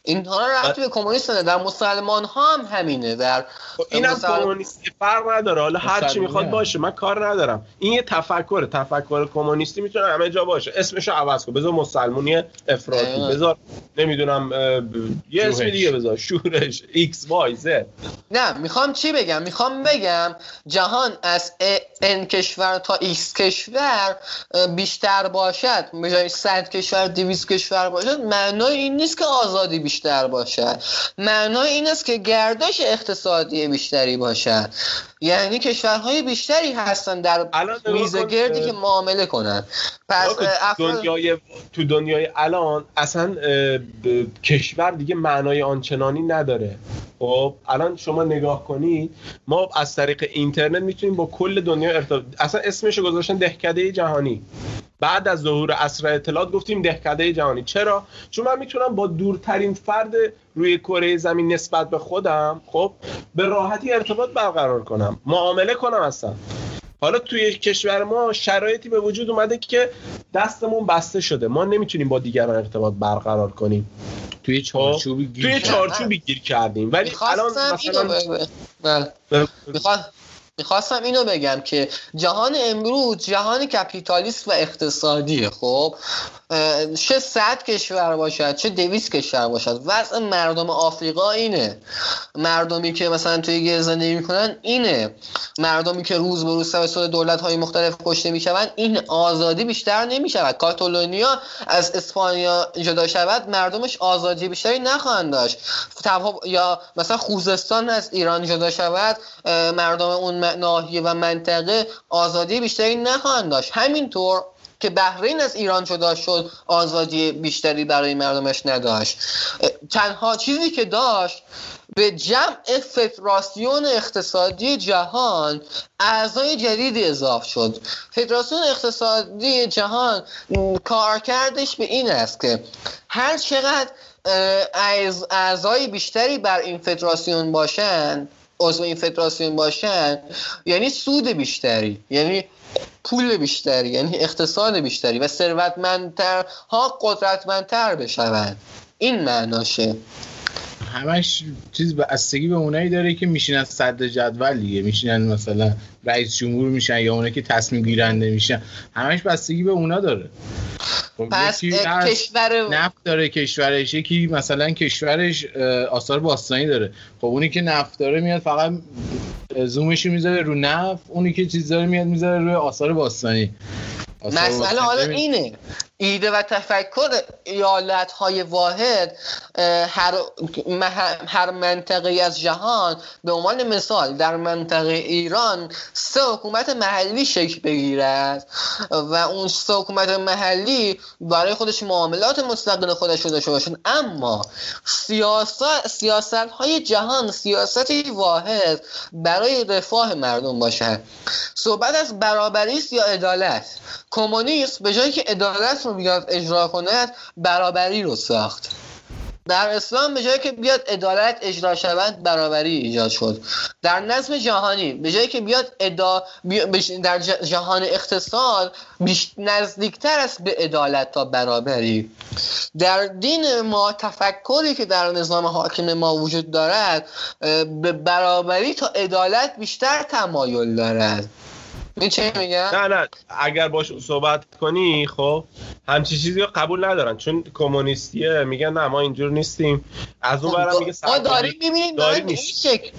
اینها رفتی به کمونیست در مسلمان ها هم همینه. در خب اینم مسلم... کمونیستی فرق نداره. حالا هر چی می‌خواد باشه. من کار ندارم. این یه تفکر تفکر کمونیستی می‌تونه همه جا باشه. اسمشو عوض کن. بذار مسلمونی افراطی. بذار نمی‌دونم یه اسم دیگه بذار. شورش. X Y Z. نه می‌خوام چی بگم؟ می‌خوام بگم جهان از N کشور تا X کشور بیشتر باشد. به جای 100 کشور 200 کشور باشد. معنای این نیست که آزادی بیشتر بیشتر باشد. معنای این است که گردش اقتصادی بیشتری باشد. یعنی کشورهای بیشتری هستن در گردی که معامله کنن. پس دنیای تو دنیای الان اصلا کشور دیگه معنای آنچنانی نداره. خب الان شما نگاه کنید ما از طریق اینترنت می‌تونیم با کل دنیا ارتباط اصلا اسمش گذاشتن دهکده جهانی. بعد از ظهور اسرع اطلاعات گفتیم دهکده جهانی. چرا؟ چون من می‌تونم با دورترین فرد روی کره زمین نسبت به خودم خب به راحتی ارتباط برقرار کنم معامله کنم اصلا. حالا توی کشور ما شرایطی به وجود اومده که دستمون بسته شده. ما نمی‌تونیم با دیگران ارتباط برقرار کنیم. توی؟ چارچوبی گیر توی چارچوبی گیر کردیم. ولی الان مثلا بله. می‌خواستم اینو بگم که جهان امروز جهان کپیتالیست و اقتصادیه خب چه صد کشور باشد چه دویست کشور باشد. وضع مردم آفریقا اینه. مردمی که مثلا توی گیر زندگی می‌کنن اینه. مردمی که روز به روز توسط دولت های مختلف کشته می‌شوند این آزادی بیشتر نمی‌شود. کاتالونیا از اسپانیا جدا شود مردمش آزادی بیشتری نخواهند داشت. یا مثلا خوزستان از ایران جدا شود مردم اون ناحیه و منطقه آزادی بیشتری نخواهند داشت. همینطور که بحرین از ایران جدا شد آزادی بیشتری برای مردمش نداشت. تنها چیزی که داشت به جمع فدراسیون اقتصادی جهان اعضای جدیدی اضاف شد. فدراسیون اقتصادی جهان کارکردش به این است که هر چقدر اعضای بیشتری بر این فدراسیون باشند عضو این فدراسیون باشن یعنی سود بیشتری یعنی پول بیشتری یعنی اقتصاد بیشتری و ثروتمندتر ها قدرتمندتر بشوند. این معناشه. همش چیز بستگی به اونایی داره که میشینن صد جدول دیگه. میشینن مثلا رئیس جمهور میشن یا اونایی که تصمیم گیرنده میشن. همش بستگی به اونا داره. خب پس کشور نفت داره کشورش. یکی مثلا کشورش آثار باستانی داره. خب اونی که نفت داره میاد فقط زومش می‌ذاره رو نفت اونی که چیز داره میاد می‌ذاره روی آثار باستانی. مسئله حالا اینه. ایده و تفکر ایالت های واحد هر, هر منطقه از جهان به عنوان مثال در منطقه ایران سه حکومت محلی شکل بگیرد و اون سه حکومت محلی برای خودش معاملات مستقل خودش رو داشته باشن. اما سیاست, سیاست های جهان سیاستی واحد برای رفاه مردم باشد صحبت از برابری یا عدالت کمونیست به جایی که عدالت رو بیاد اجرا کند برابری رو ساخت. در اسلام به جایی که بیاد عدالت اجرا شود برابری ایجاد شد. در نظم جهانی به جایی که بیاد ادا در جهان اقتصاد نزدیکتر است به عدالت تا برابری. در دین ما تفکری که در نظام حاکم ما وجود دارد به برابری تا عدالت بیشتر تمایل دارد. این چه میگم نه نه. اگر باش صحبت کنی خب همچی چیزی رو قبول ندارن. چون کمونیستیه میگن نه ما اینجور نیستیم. از اون برم میگه خب، ما داریم می‌بینیم داریم این. شکل.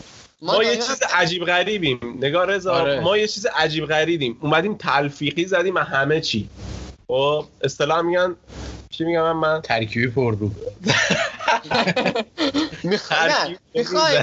ما یه چیز عجیب غریبیم. نگاه رضا آره. ما یه چیز عجیب غریبیم. اومدیم تلفیقی زدیم همه چی. خب اصطلاح میگن چی میگم من, من؟ ترکیبی پر رو. می‌خوایم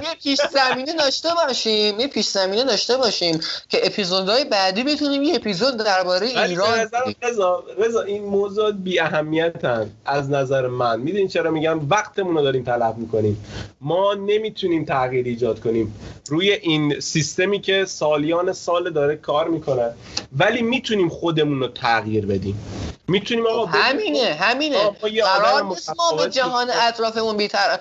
یه پیش زمینه داشته باشیم یه پیش زمینه داشته باشیم که اپیزودهای بعدی بتونیم یه اپیزود درباره ایران. رضا رضا این موضوع بی اهمیتن از نظر من. می‌دونین چرا میگم؟ وقتمون رو داریم تلف می‌کنیم. ما نمی‌تونیم تغییر ایجاد کنیم. روی این سیستمی که سالیان سال داره کار می‌کنه. ولی می‌تونیم خودمون رو تغییر بدیم. می‌تونیم آقا خب همینه همینه. قرار نیست ما به جهان. اطرافمون بیتر...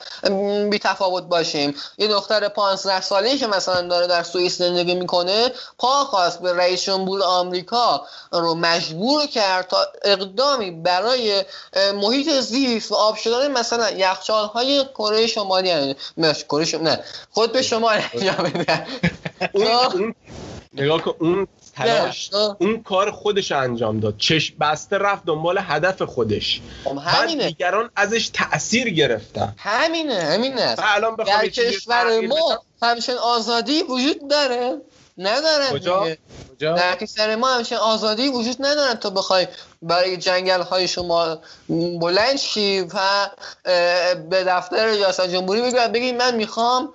بی تفاوت باشیم. یه دختر 15 ساله که مثلا داره در سوئیس زندگی می‌کنه پا خواست به رئیس جمهور آمریکا رو مجبور کرد تا اقدامی برای محیط زیست و آب شدن مثلا یخچال های کره شمالی یعنی کره شم... نه خود به شمال انجام بده نگاه کن اون تلاش نه. اون کار خودش انجام داد. چشم بسته رفت دنبال هدف خودش. خب همینه. دیگران ازش تأثیر گرفتن. همینه همینه. الان بخوام در کشور ما همچنین آزادی وجود داره. ندارن کجا؟ در کشور ما همچنین آزادی وجود ندارن تو بخوای برای جنگل های شما بلند شی و به دفتر ریاست جمهوری بگی بگی من می‌خوام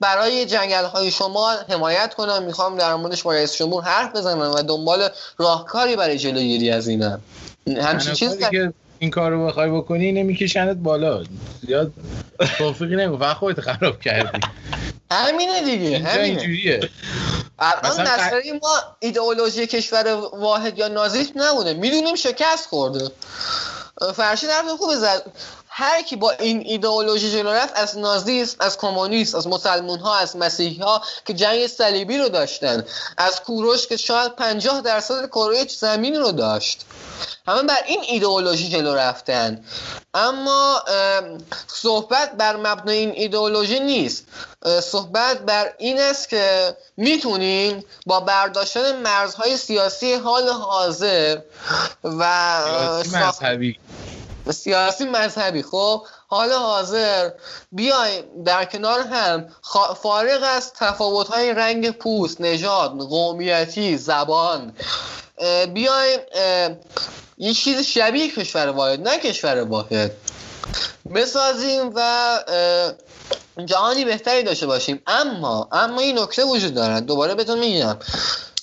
برای جنگل های شما حمایت کنم. می‌خوام در موردش با رئیس جمهور حرف بزنم و دنبال راهکاری برای جلوگیری از اینم. همچین چیز که این کار رو بخوای بکنی نمیکشنت بالا. زیاد توفیقی نگو. فقط خودت خراب کردی. همینه دیگه همینه. اینجوریه. الان نظری ما ایدئولوژی کشور واحد یا نازیسم نبوده. می‌دونیم شکست خورده. فرشید حرف خوبه. زد هر کی با این ایدئولوژی جلو رفت از نازیسم از کمونیسم از مسلمون ها از مسیحی ها که جنگ صلیبی رو داشتن از کوروش که شاید 50 درصد کره زمین رو داشت. همه بر این ایدئولوژی جلو رفتن. اما ام، صحبت بر مبنای این ایدئولوژی نیست. صحبت بر این است که می‌تونیم با برداشتن مرزهای سیاسی حال حاضر و سیاسی مذهبی. سیاسی مذهبی. خب حال حاضر. بیایم در کنار هم. فارغ از تفاوت‌های رنگ پوست نژاد قومیتی زبان بیایم یه چیز شبیه کشور واحد نه کشور واحد بسازیم و جهانی بهتری داشته باشیم. اما اما این نکته وجود دارد. دوباره بهتون میگم.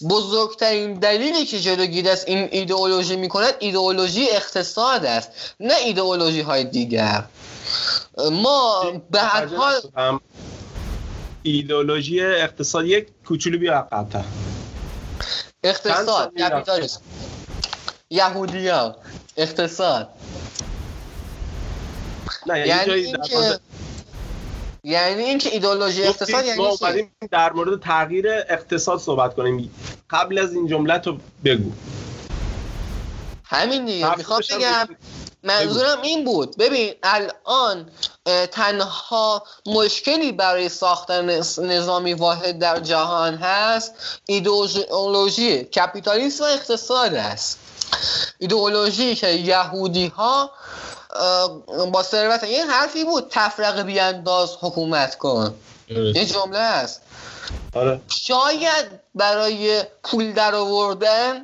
بزرگترین دلیلی که جلوگیری از این ایدئولوژی می‌کند ایدئولوژی اقتصاد است نه ایدئولوژی های دیگر. ما به هر حال ایدئولوژی اقتصادی یک کوچولو بیا عقب‌تر اقتصاد کپیتالیسم یهودیا اقتصاد. نه یعنی در اینکه یعنی اینکه ایدئولوژی اقتصاد یعنی ما؟ اومدیم در مورد تغییر اقتصاد صحبت کنیم. قبل از این جمله تو بگو. همین دیگه. می‌خوام بگم. منظورم این بود. ببین الان تنها مشکلی برای ساختن نظ- نظامی واحد در جهان هست ایدئولوژی. کپیتالیسم و اقتصاد است. ایدئولوژی که یهودی ها با ثروت این حرفی بود تفرقه بیانداز حکومت کن. یه جمله است. آره. شاید برای پول در آوردن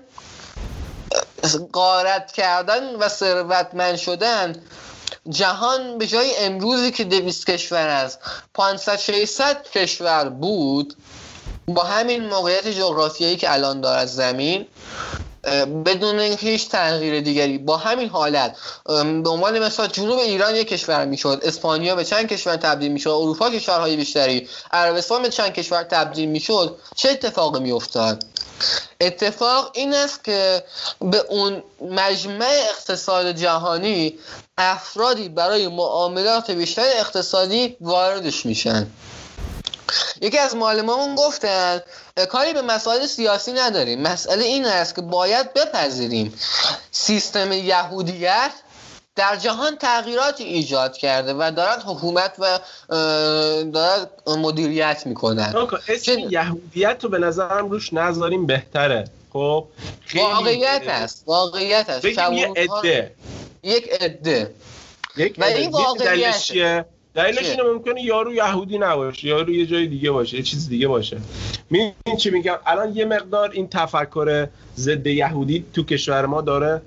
قارت کردن و ثروتمند شدن جهان به جای امروزی که دویست کشور از 500 600 کشور بود با همین موقعیت جغرافیایی که الان دارد زمین بدون هیچ تغییر دیگری. با همین حالت به عنوان مثال جنوب ایران یک کشور می‌شد اسپانیا به چند کشور تبدیل می‌شد اروپا کشورهای بیشتری عربستان به چند کشور تبدیل می‌شد. چه اتفاقی میافتاد؟ اتفاق این است که به اون مجمع اقتصاد جهانی افرادی برای معاملات بیشتر اقتصادی واردش میشن. یکی از معلمامون گفتن کاری به مسائل سیاسی نداریم. مسئله این است که باید بپذیریم سیستم یهودیت در جهان تغییراتی ایجاد کرده و دارد حکومت و دارد مدیریت می‌کنن. اسم یهودیت رو به نظرم روش نذاریم بهتره. خب؟ واقعیت است واقعیت است. یه عده. یک عده. یک و این واقعیت دلیلش اینه ممکنه یارو یهودی نباشه یارو یه جای دیگه باشه یه چیز دیگه باشه. می‌دونی چی میگم؟ الان یه مقدار این تفکر ضد یهودی تو کشور ما داره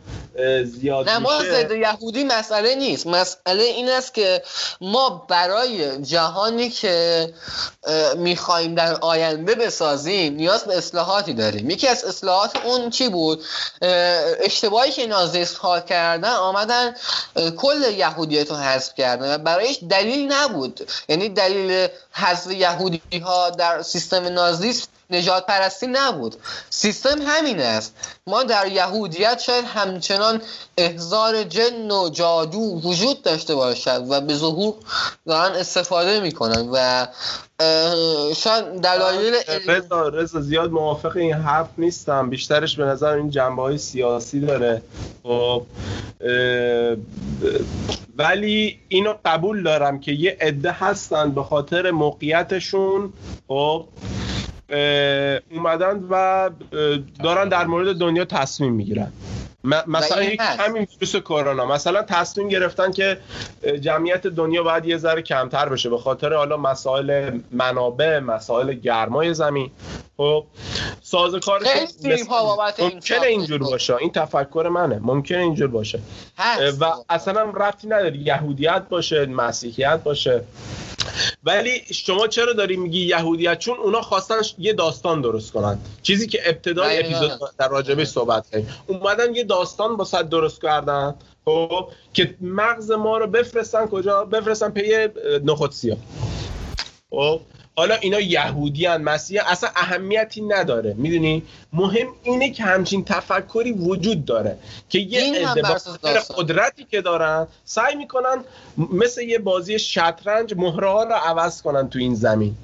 زیاد نه ما ضد یهودی مسئله نیست. مسئله این است که ما برای جهانی که می‌خوایم در آینده بسازیم نیاز به اصلاحاتی داریم. یکی از اصلاحات اون چی بود؟ اشتباهی که نازیست ها کردن آمدن کل یهودیت رو حذف کردن و برایش دلیل نبود. یعنی دلیل حذف یهودی ها در سیستم نازیست نجات پرستی نبود. سیستم همین است. ما در یهودیت شاید همچنان احزار جن و جادو وجود داشته باشد و به ظهور دارن استفاده می‌کنن و شاید دلایل رضا رضا زیاد موافق این حرف نیستم. بیشترش به نظر این جنبه های سیاسی داره. خب ولی اینو قبول دارم که یه عده هستن به خاطر موقعیتشون. خب اومدن و دارن در مورد دنیا تصمیم می‌گیرن. مثلا یک همین ویروس کرونا. مثلا تصمیم گرفتن که جمعیت دنیا باید یه ذره کمتر بشه به خاطر حالا مسائل منابع مسائل گرمای زمین. خب سازوکار ممکنه اینجور باشه. این تفکر منه. ممکنه اینجور باشه. و اصلا هم رفتی نداری یهودیت باشه مسیحیت باشه. ولی شما چرا داری میگی یهودیت؟ چون اونا خواستن یه داستان درست کنن. چیزی که ابتدای اپیزود در راجبه صحبت کردیم اومدن یه داستان با صد درست کردن خب که مغز ما رو بفرستن کجا؟ بفرستن پی نخود سیاه. خب؟ حالا اینا یهودیان مسیح اصلا اهمیتی نداره. می‌دونی؟ مهم اینه که همچین تفکری وجود داره که یه عده قدرتی که دارن سعی می‌کنن مثل یه بازی شطرنج مهره ها رو عوض کنن تو این زمین.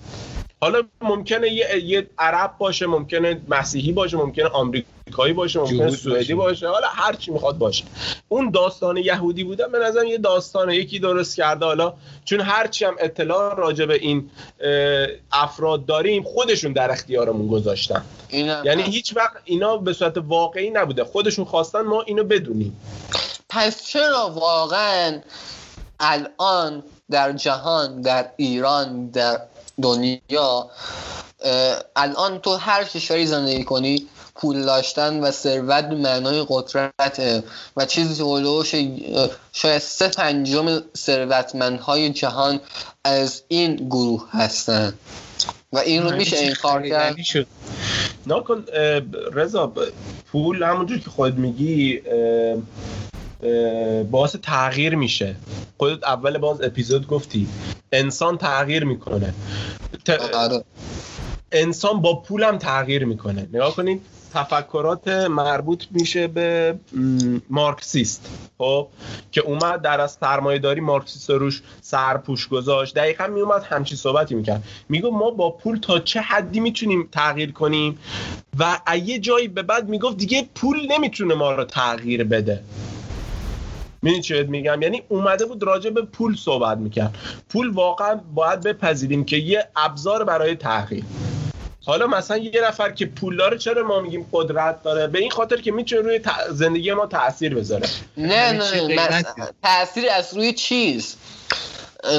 حالا ممکنه یه, یه عرب باشه ممکنه مسیحی باشه ممکنه آمریکایی باشه ممکنه سوئدی باشه. حالا هر چی می‌خواد باشه. اون داستان یهودی بودن به نظر یه داستان یکی درست کرده. حالا چون هر چی هم اطلاع راجع به این افراد داریم خودشون در اختیارمون گذاشتن. یعنی هیچ وقت اینا به صورت واقعی نبوده. خودشون خواستن ما اینو بدونیم. پس چرا واقعا الان در جهان در ایران در دنیا الان تو هر کشوری زندگی کنی پول داشتن و ثروت به معنای قدرت و چیزی هلوش شاید سه پنجم ثروتمندهای جهان از این گروه هستن. و این رو میشه این کار کرد. نکن رضا پول همونجور که خود میگی باعث تغییر میشه. خودت اول باز اپیزود گفتی انسان تغییر می‌کنه. آره. انسان با پولم تغییر می‌کنه. نگاه کنید تفکرات مربوط میشه به مارکسیست. خب؟ که اومد در از سرمایه داری مارکسیست روش سرپوش گذاشت. دقیقا میومد همچی صحبتی می‌کرد. میگو ما با پول تا چه حدی می‌تونیم تغییر کنیم؟ و یه جایی به بعد می‌گفت دیگه پول نمی‌تونه ما رو تغییر بده. می‌دونی چه میگم؟ یعنی اومده بود راجع به پول صحبت می‌کرد. پول واقعا باید بپذیریم که یه ابزار برای تغییر حالا مثلا یه نفر که پول داره چرا ما میگیم قدرت داره؟ به این خاطر که می‌تونه روی زندگی ما تاثیر بذاره. نه نه, نه. تاثیر از روی چیز؟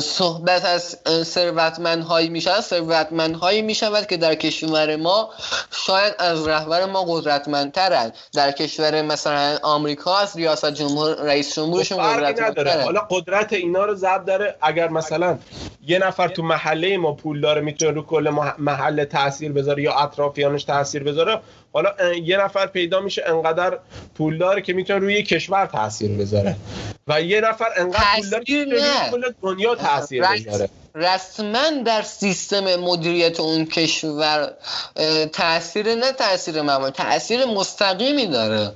صحبت از ثروتمندهایی میشن ثروتمندهایی می‌شود که در کشور ما شاید از رهبر ما قدرتمندترن. در کشور مثلا آمریکا از ریاست جمهور رئیس جمهورشون خب قدرتمندتره. حالا قدرت اینا رو ضبط داره. اگر مثلا یه نفر تو محله ما پول داره می‌تونه رو کل محله تاثیر بذاره یا اطرافیانش تاثیر بذاره حالا یه نفر پیدا میشه انقدر پولدار که می‌تونه روی کشور تاثیر بذاره. و یه نفر انقدر پولدار که کل دنیا تاثیر بذاره. رسما در سیستم مدیریت اون کشور تاثیر نه تاثیر معمولی تاثیر مستقیمی داره.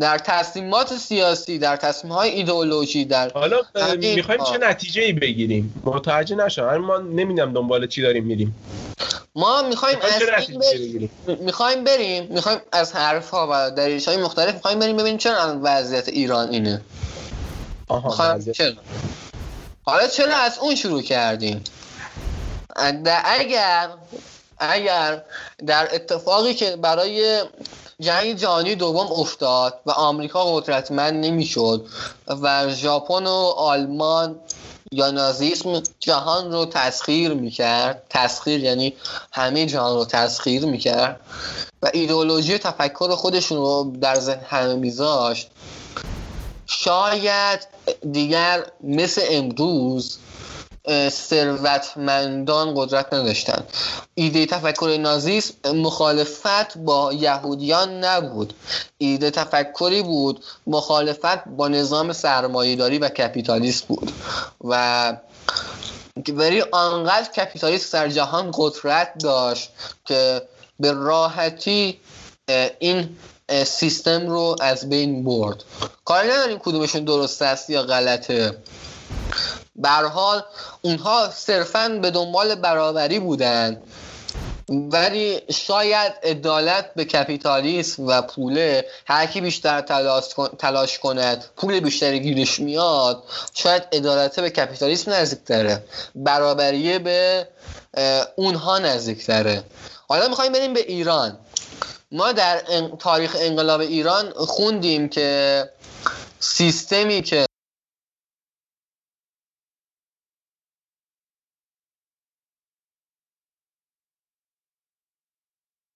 در تصمیمات سیاسی در تصمیم های ایدئولوژی در حالا می‌خوایم چه نتیجه ای بگیریم؟ متوجه نشم ما نمی‌دونم دنبال چی داریم میریم. ما می‌خوایم از بریم می‌خوایم بریم. می‌خوایم از حرف ها و دلیلش های مختلف می‌خوایم بریم ببینیم چرا وضعیت ایران اینه. آها. چرا؟ حالا چرا از اون شروع کردیم؟ اگر اگر در اتفاقی که برای جنگ جهانی دوم افتاد و آمریکا قدرتمند نمی‌شد و ژاپن و آلمان یا نازیسم جهان رو تسخیر می‌کرد. تسخیر یعنی همه جهان رو تسخیر می‌کرد و ایدئولوژی تفکر خودشون رو در ذهن همه میذاشت. شاید دیگر مثل امروز ثروتمندان قدرت نداشتن. ایده تفکر نازیسم مخالفت با یهودیان نبود. ایده تفکری بود مخالفت با نظام سرمایهداری و کپیتالیست بود. و ولی آنقدر کپیتالیست در جهان قدرت داشت که به راحتی این سیستم رو از بین برد. کاری نداریم کدومشون درست است یا غلطه. به هر حال اونها صرفا به دنبال برابری بودن. ولی شاید عدالت به کپیتالیسم و پوله هر کی بیشتر تلاش, تلاش کند پول بیشتری گیرش میاد شاید عدالت به کپیتالیسم نزدیکتره. برابریه به اونها نزدیکتره. حالا می‌خوایم بریم به ایران. ما در تاریخ انقلاب ایران خوندیم که سیستمی که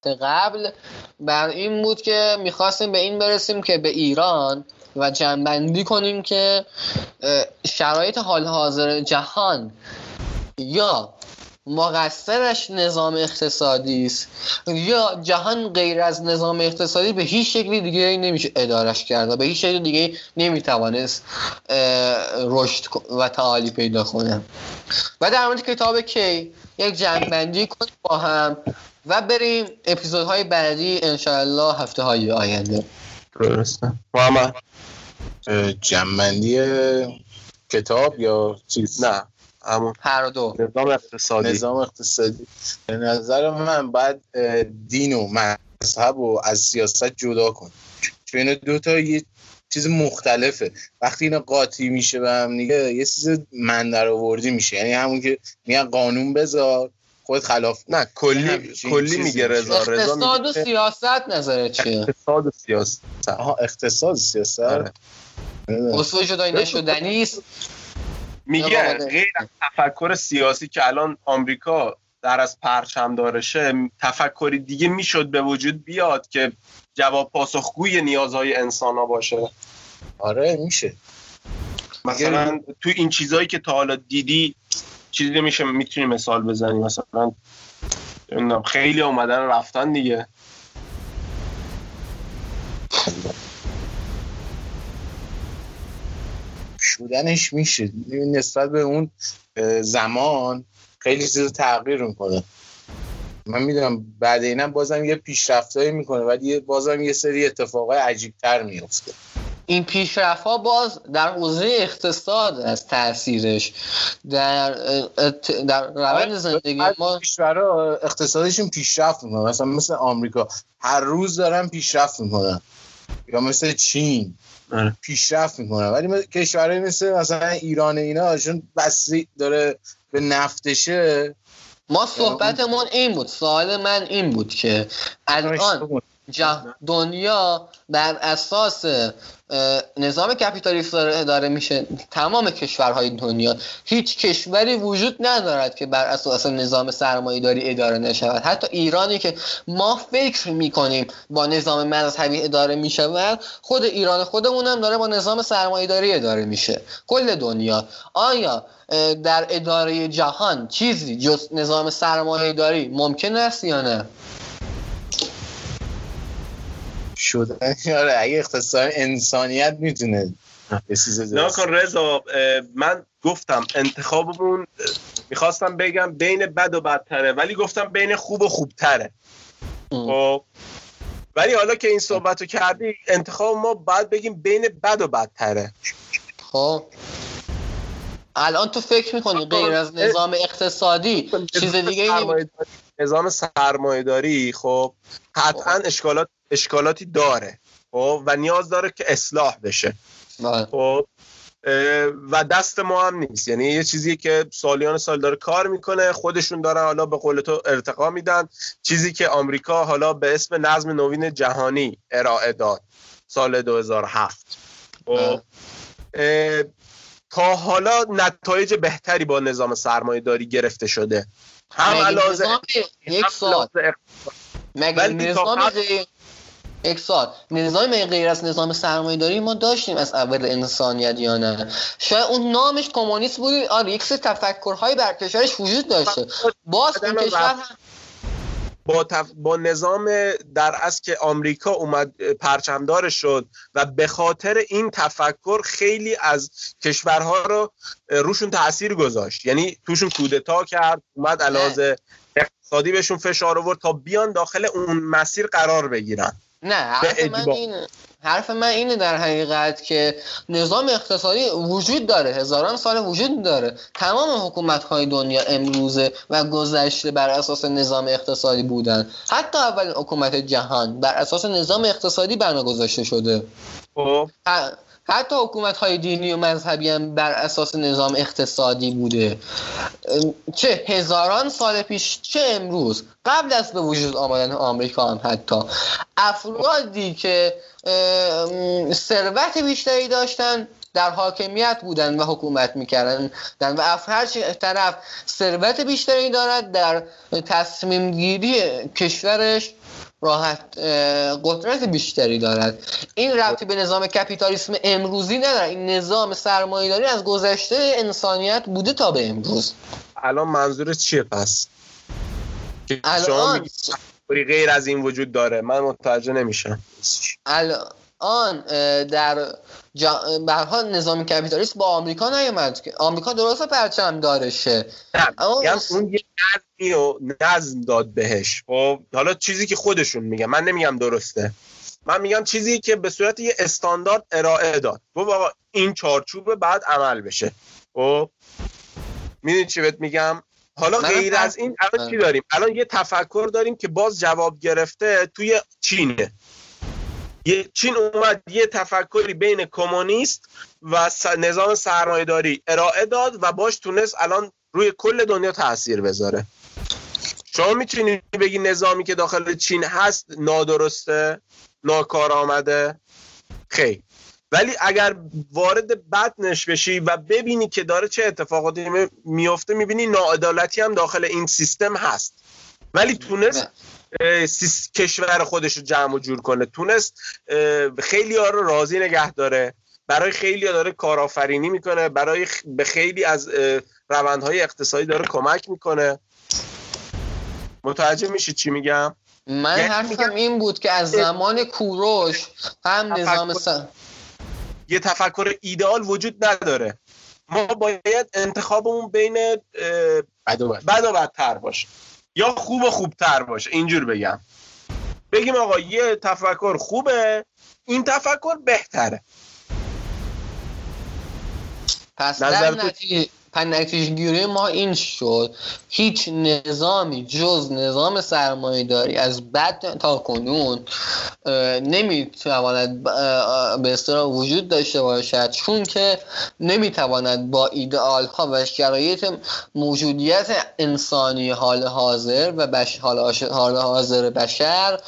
قبل بر این بود که می‌خواستیم به این برسیم که به ایران و جنبندی کنیم که شرایط حال حاضر جهان یا مقصرش نظام اقتصادی است یا جهان غیر از نظام اقتصادی به هیچ شکلی دیگه نمیشه ادارش کرد و به هیچ شکلی دیگه نمی‌توانست رشد و تعالی پیدا کنه. و در مورد کتاب کی یک جنبندی کنیم با هم. و بریم اپیزودهای بعدی انشاءالله هفته های آینده. درسته. محمد. جمعندی کتاب یا چیز؟ نه همون. هر دو. نظام اقتصادی. نظام اقتصادی. به نظر من باید دین و مذهب و از سیاست جدا کن چون اینا دوتا یه چیز مختلفه. وقتی اینا قاطی میشه به هم دیگه یه چیز من در آوردی میشه. یعنی همون که میگن قانون بذار. خود خلاف. نه کلی کلی میگه رضا رضا اقتصاد و سیاست نظرت چیه؟ اقتصاد و سیاست آها اقتصاد سیاست آره. نمی‌دونم. اصول جدایی نشدنی است میگه. غیر از تفکر سیاسی که الان آمریکا در از پرچم دارشه تفکری دیگه می‌شد به وجود بیاد که جواب پاسخگوی نیازهای انسان ها باشه آره میشه مثلا تو این چیزهایی که تا حالا دیدی چیزی نمیشه می‌تونی مثال بزنی مثلا خیلی اومدن رفتن دیگه. شدنش میشه. نسبت به اون زمان خیلی چیز تغییر می‌کنه. من می‌دونم بعد اینم بازم یه پیشرفتایی می‌کنه ولی بازم یه سری اتفاقای عجیبتر میفته این پیشرفت ها باز در حوزه اقتصاد از تاثیرش در در روند زندگی ما کشورها اقتصادشون پیشرفت می‌کنه مثلا مثل آمریکا. هر روز دارن پیشرفت می‌کنن. یا مثل چین. آره. پیشرفت می‌کنن. ولی مثل- کشورهای مثل مثلا ایران اینا چون بسری داره به نفتشه. ما صحبتمون این بود. سوال من این بود که الان جه- دنیا بر اساس نظام کپیتالیست داره اداره میشه تمام کشورهای دنیا. هیچ کشوری وجود ندارد که بر اساس نظام سرمایه داری اداره نشود. حتی ایرانی که ما فکر می‌کنیم با نظام مذهبی اداره می‌شود خود ایران خودمون هم داره با نظام سرمایه داری اداره میشه. کل دنیا. آیا در اداره جهان چیزی جز نظام سرمایه داری ممکن است یا نه؟ شدن آره اگه اقتصاد انسانیت می‌تونه یه چیز نه درست. کن رضا من گفتم انتخابمون می‌خواستم بگم بین بد و بدتره ولی گفتم بین خوب و خوبتره. خب. ولی حالا که این صحبت رو کردی انتخاب ما باید بگیم بین بد و بدتره. خب. الان تو فکر می‌کنی غیر از نظام اقتصادی چیز دیگه ای سرمایه‌داری- نظام سرمایه داری خب. قطعا اشکالات اشکالاتی داره خب و نیاز داره که اصلاح بشه. بله. خب و دست ما هم نیست. یعنی یه چیزی که سالیان سال داره کار می‌کنه خودشون دارن حالا به قول تو ارتقا میدن. چیزی که آمریکا حالا به اسم نظم نوین جهانی ارائه داد سال 2007 و تا حالا نتایج بهتری با نظام سرمایه داری گرفته شده. هم علاوه یک سال. مگه نظام یک سال. نظام غیر از نظام سرمایه داری ما داشتیم از اول انسانیت یا نه. شاید اون نامش کمونیست بود. آره یک سری تفکرهای بر کشورش وجود داشته. باز اون کشور با, تف... با نظام در از که آمریکا اومد پرچمدار شد و به خاطر این تفکر خیلی از کشورها رو روشون تاثیر گذاشت. یعنی توشون کودتا کرد اومد علاوه اقتصادی بهشون فشار آورد تا بیان داخل اون مسیر قرار بگیرن. نه من اینه حرف من اینه در حقیقت که نظام اقتصادی وجود داره هزاران سال وجود داره. تمام حکومت های دنیا امروزه و گذشته بر اساس نظام اقتصادی بودن. حتی اول حکومت جهان بر اساس نظام اقتصادی بنا گذاشته شده. خب. حتی حکومت های دینی و مذهبی هم بر اساس نظام اقتصادی بوده. چه هزاران سال پیش چه امروز قبل از به وجود آمدن آمریکا هم حتی افرادی که ثروت بیشتری داشتن در حاکمیت بودن و حکومت می‌کردن و هر طرف ثروت بیشتری دارد در تصمیم گیری کشورش راحت قدرت بیشتری دارد. این ربطی به نظام کپیتالیسم امروزی نداره. این نظام سرمایه‌داری از گذشته انسانیت بوده تا به امروز. الان منظور چیه پس؟ الان غیر از این وجود داره. من متوجه نمیشم. الان در جا... به نظام کپیتالیست با آمریکا نیومد که آمریکا درست پرچم دارشه. اما اون یه نظمی و نظم داد بهش. خب حالا چیزی که خودشون میگن من نمیگم درسته. من میگم چیزی که به صورت یه استاندارد ارائه داد. خب آقا این چارچوب بعد عمل بشه. خب می‌دونی چی بهت میگم؟ حالا غیر از این الان چی داریم؟ الان یه تفکر داریم که باز جواب گرفته توی چینه. چین اومد یه تفکری بین کمونیست و نظام سرمایهداری ارائه داد و باش تونست الان روی کل دنیا تاثیر بذاره. شما می‌تونی بگی نظامی که داخل چین هست نادرسته ناکار آمده؟ خیلی ولی اگر وارد بدنش بشی و ببینی که داره چه اتفاقاتی میفته می‌بینی ناعدالتی هم داخل این سیستم هست. ولی تونست کشور خودش رو جمع و جور کنه. تونست خیلی ها رو راضی نگه داره. برای خیلی ها داره کارآفرینی می‌کنه. برای به خیلی از روندهای اقتصادی داره کمک می‌کنه. متوجه میشید چی میگم؟ من یعنی حرفم این بود که از زمان کوروش هم نظام یه تفکر ایدئال وجود نداره. ما باید انتخابمون بین بد و بدتر باشه. یا خوب و خوبتر باشه. اینجور بگم. بگیم آقا یه تفکر خوبه این تفکر بهتره. پس در نتیجه نتیجه گیری ما این شد. هیچ نظامی جز نظام سرمایه داری از بد تا کنون نمی‌تواند به اصطلاح وجود داشته باشد. چون که نمی‌تواند با ایدئال ها و شرایط موجودیت انسانی حال حاضر و بش حال حاضر بشر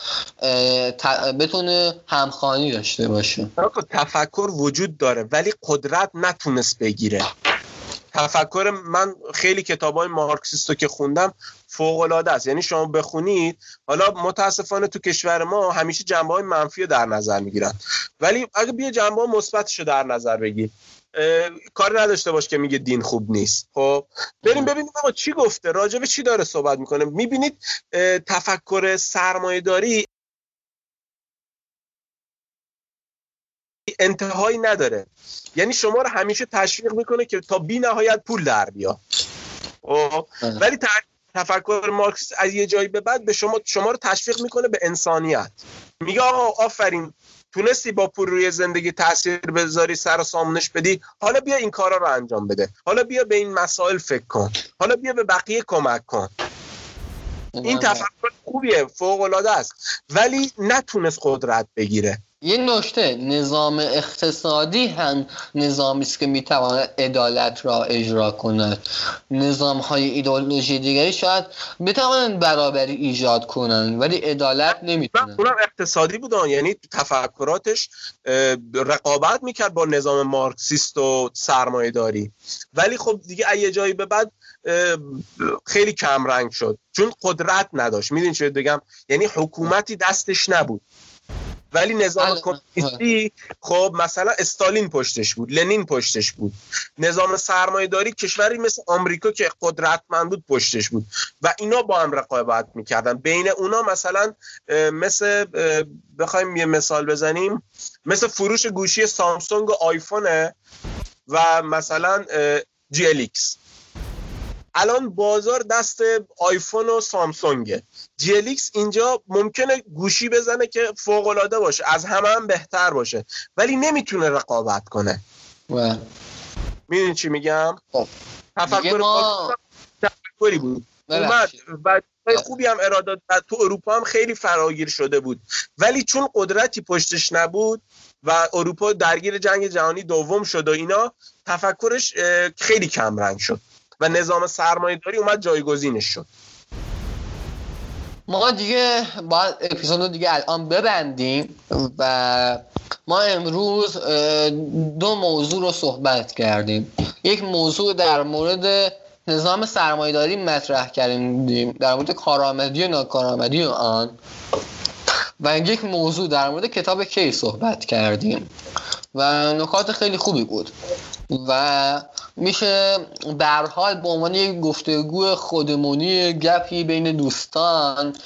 بتونه همخانی داشته باشه. تفکر وجود داره ولی قدرت نتونست بگیره. تفکر من خیلی کتاب های مارکسیست رو که خوندم فوق العاده است. یعنی شما بخونید حالا متاسفانه تو کشور ما همیشه جنبه های منفی در نظر می‌گیرن. ولی اگه بیا جنبه مثبتش رو در نظر بگیر کاری نداشته باش که میگه دین خوب نیست. خب بریم ببینیم آقا چی گفته. راجع به چی داره صحبت می‌کنه؟ می‌بینید تفکر سرمایه داری انتهایی نداره. یعنی شما رو همیشه تشویق می‌کنه که تا بی نهایت پول در بیا خب؟ ولی تفکر مارکس از یه جایی به بعد به شما شما رو تشویق می‌کنه به انسانیت. میگه آقا آفرین تونستی با پول روی زندگی تاثیر بذاری سر و سامونش بدی. حالا بیا این کارا رو انجام بده. حالا بیا به این مسائل فکر کن. حالا بیا به بقیه کمک کن. این تفکر خوبیه فوق العاده است. ولی نتونست قدرت بگیره. یه نکته نظام اقتصادی هم نظامی است که می‌تواند عدالت را اجرا کند. نظام های ایدئولوژی دیگری شاید بتوانند برابری ایجاد کنند ولی عدالت نمی‌تونن اونم اقتصادی بودن یعنی تفکراتش رقابت می‌کرد با نظام مارکسیست و سرمایه داری ولی خب دیگه یه جایی به بعد خیلی کم رنگ شد. چون قدرت نداشت. می‌دونی چه بگم؟ یعنی حکومتی دستش نبود. ولی نظام. کمونیستی خب مثلا استالین پشتش بود لنین پشتش بود. نظام سرمایه‌داری کشوری مثل آمریکا که قدرتمند بود پشتش بود. و اینا با هم رقابت می‌کردن. بین اونا مثلا مثل بخوایم یه مثال بزنیم. مثل فروش گوشی سامسونگ و آیفونه و مثلا GLX. الان بازار دست آیفون و سامسونگه. ایکس اینجا ممکنه گوشی بزنه که فوق العاده باشه. از همه هم بهتر باشه. ولی نمی‌تونه رقابت کنه. و می‌دونی چی میگم؟ خب. تفکر ما تفکری بود. اومد. و خوبی هم ارائه داد. تو اروپا هم خیلی فراگیر شده بود. ولی چون قدرتی پشتش نبود و اروپا درگیر جنگ جهانی دوم شد و اینا تفکرش خیلی کم رنگ شد. و نظام سرمایه داری اومد جایگزینش شد. ما دیگه باید اپیزود دیگه الان ببندیم و ما امروز دو موضوع رو صحبت کردیم. یک موضوع در مورد نظام سرمایه‌داری مطرح کردیم در مورد کارآمدی و ناکارآمدی آن. و یک موضوع در مورد کتاب کی صحبت کردیم. و نکات خیلی خوبی بود. و میشه حال به عنوان یک گفتگوی خودمونی گپی بین دوستان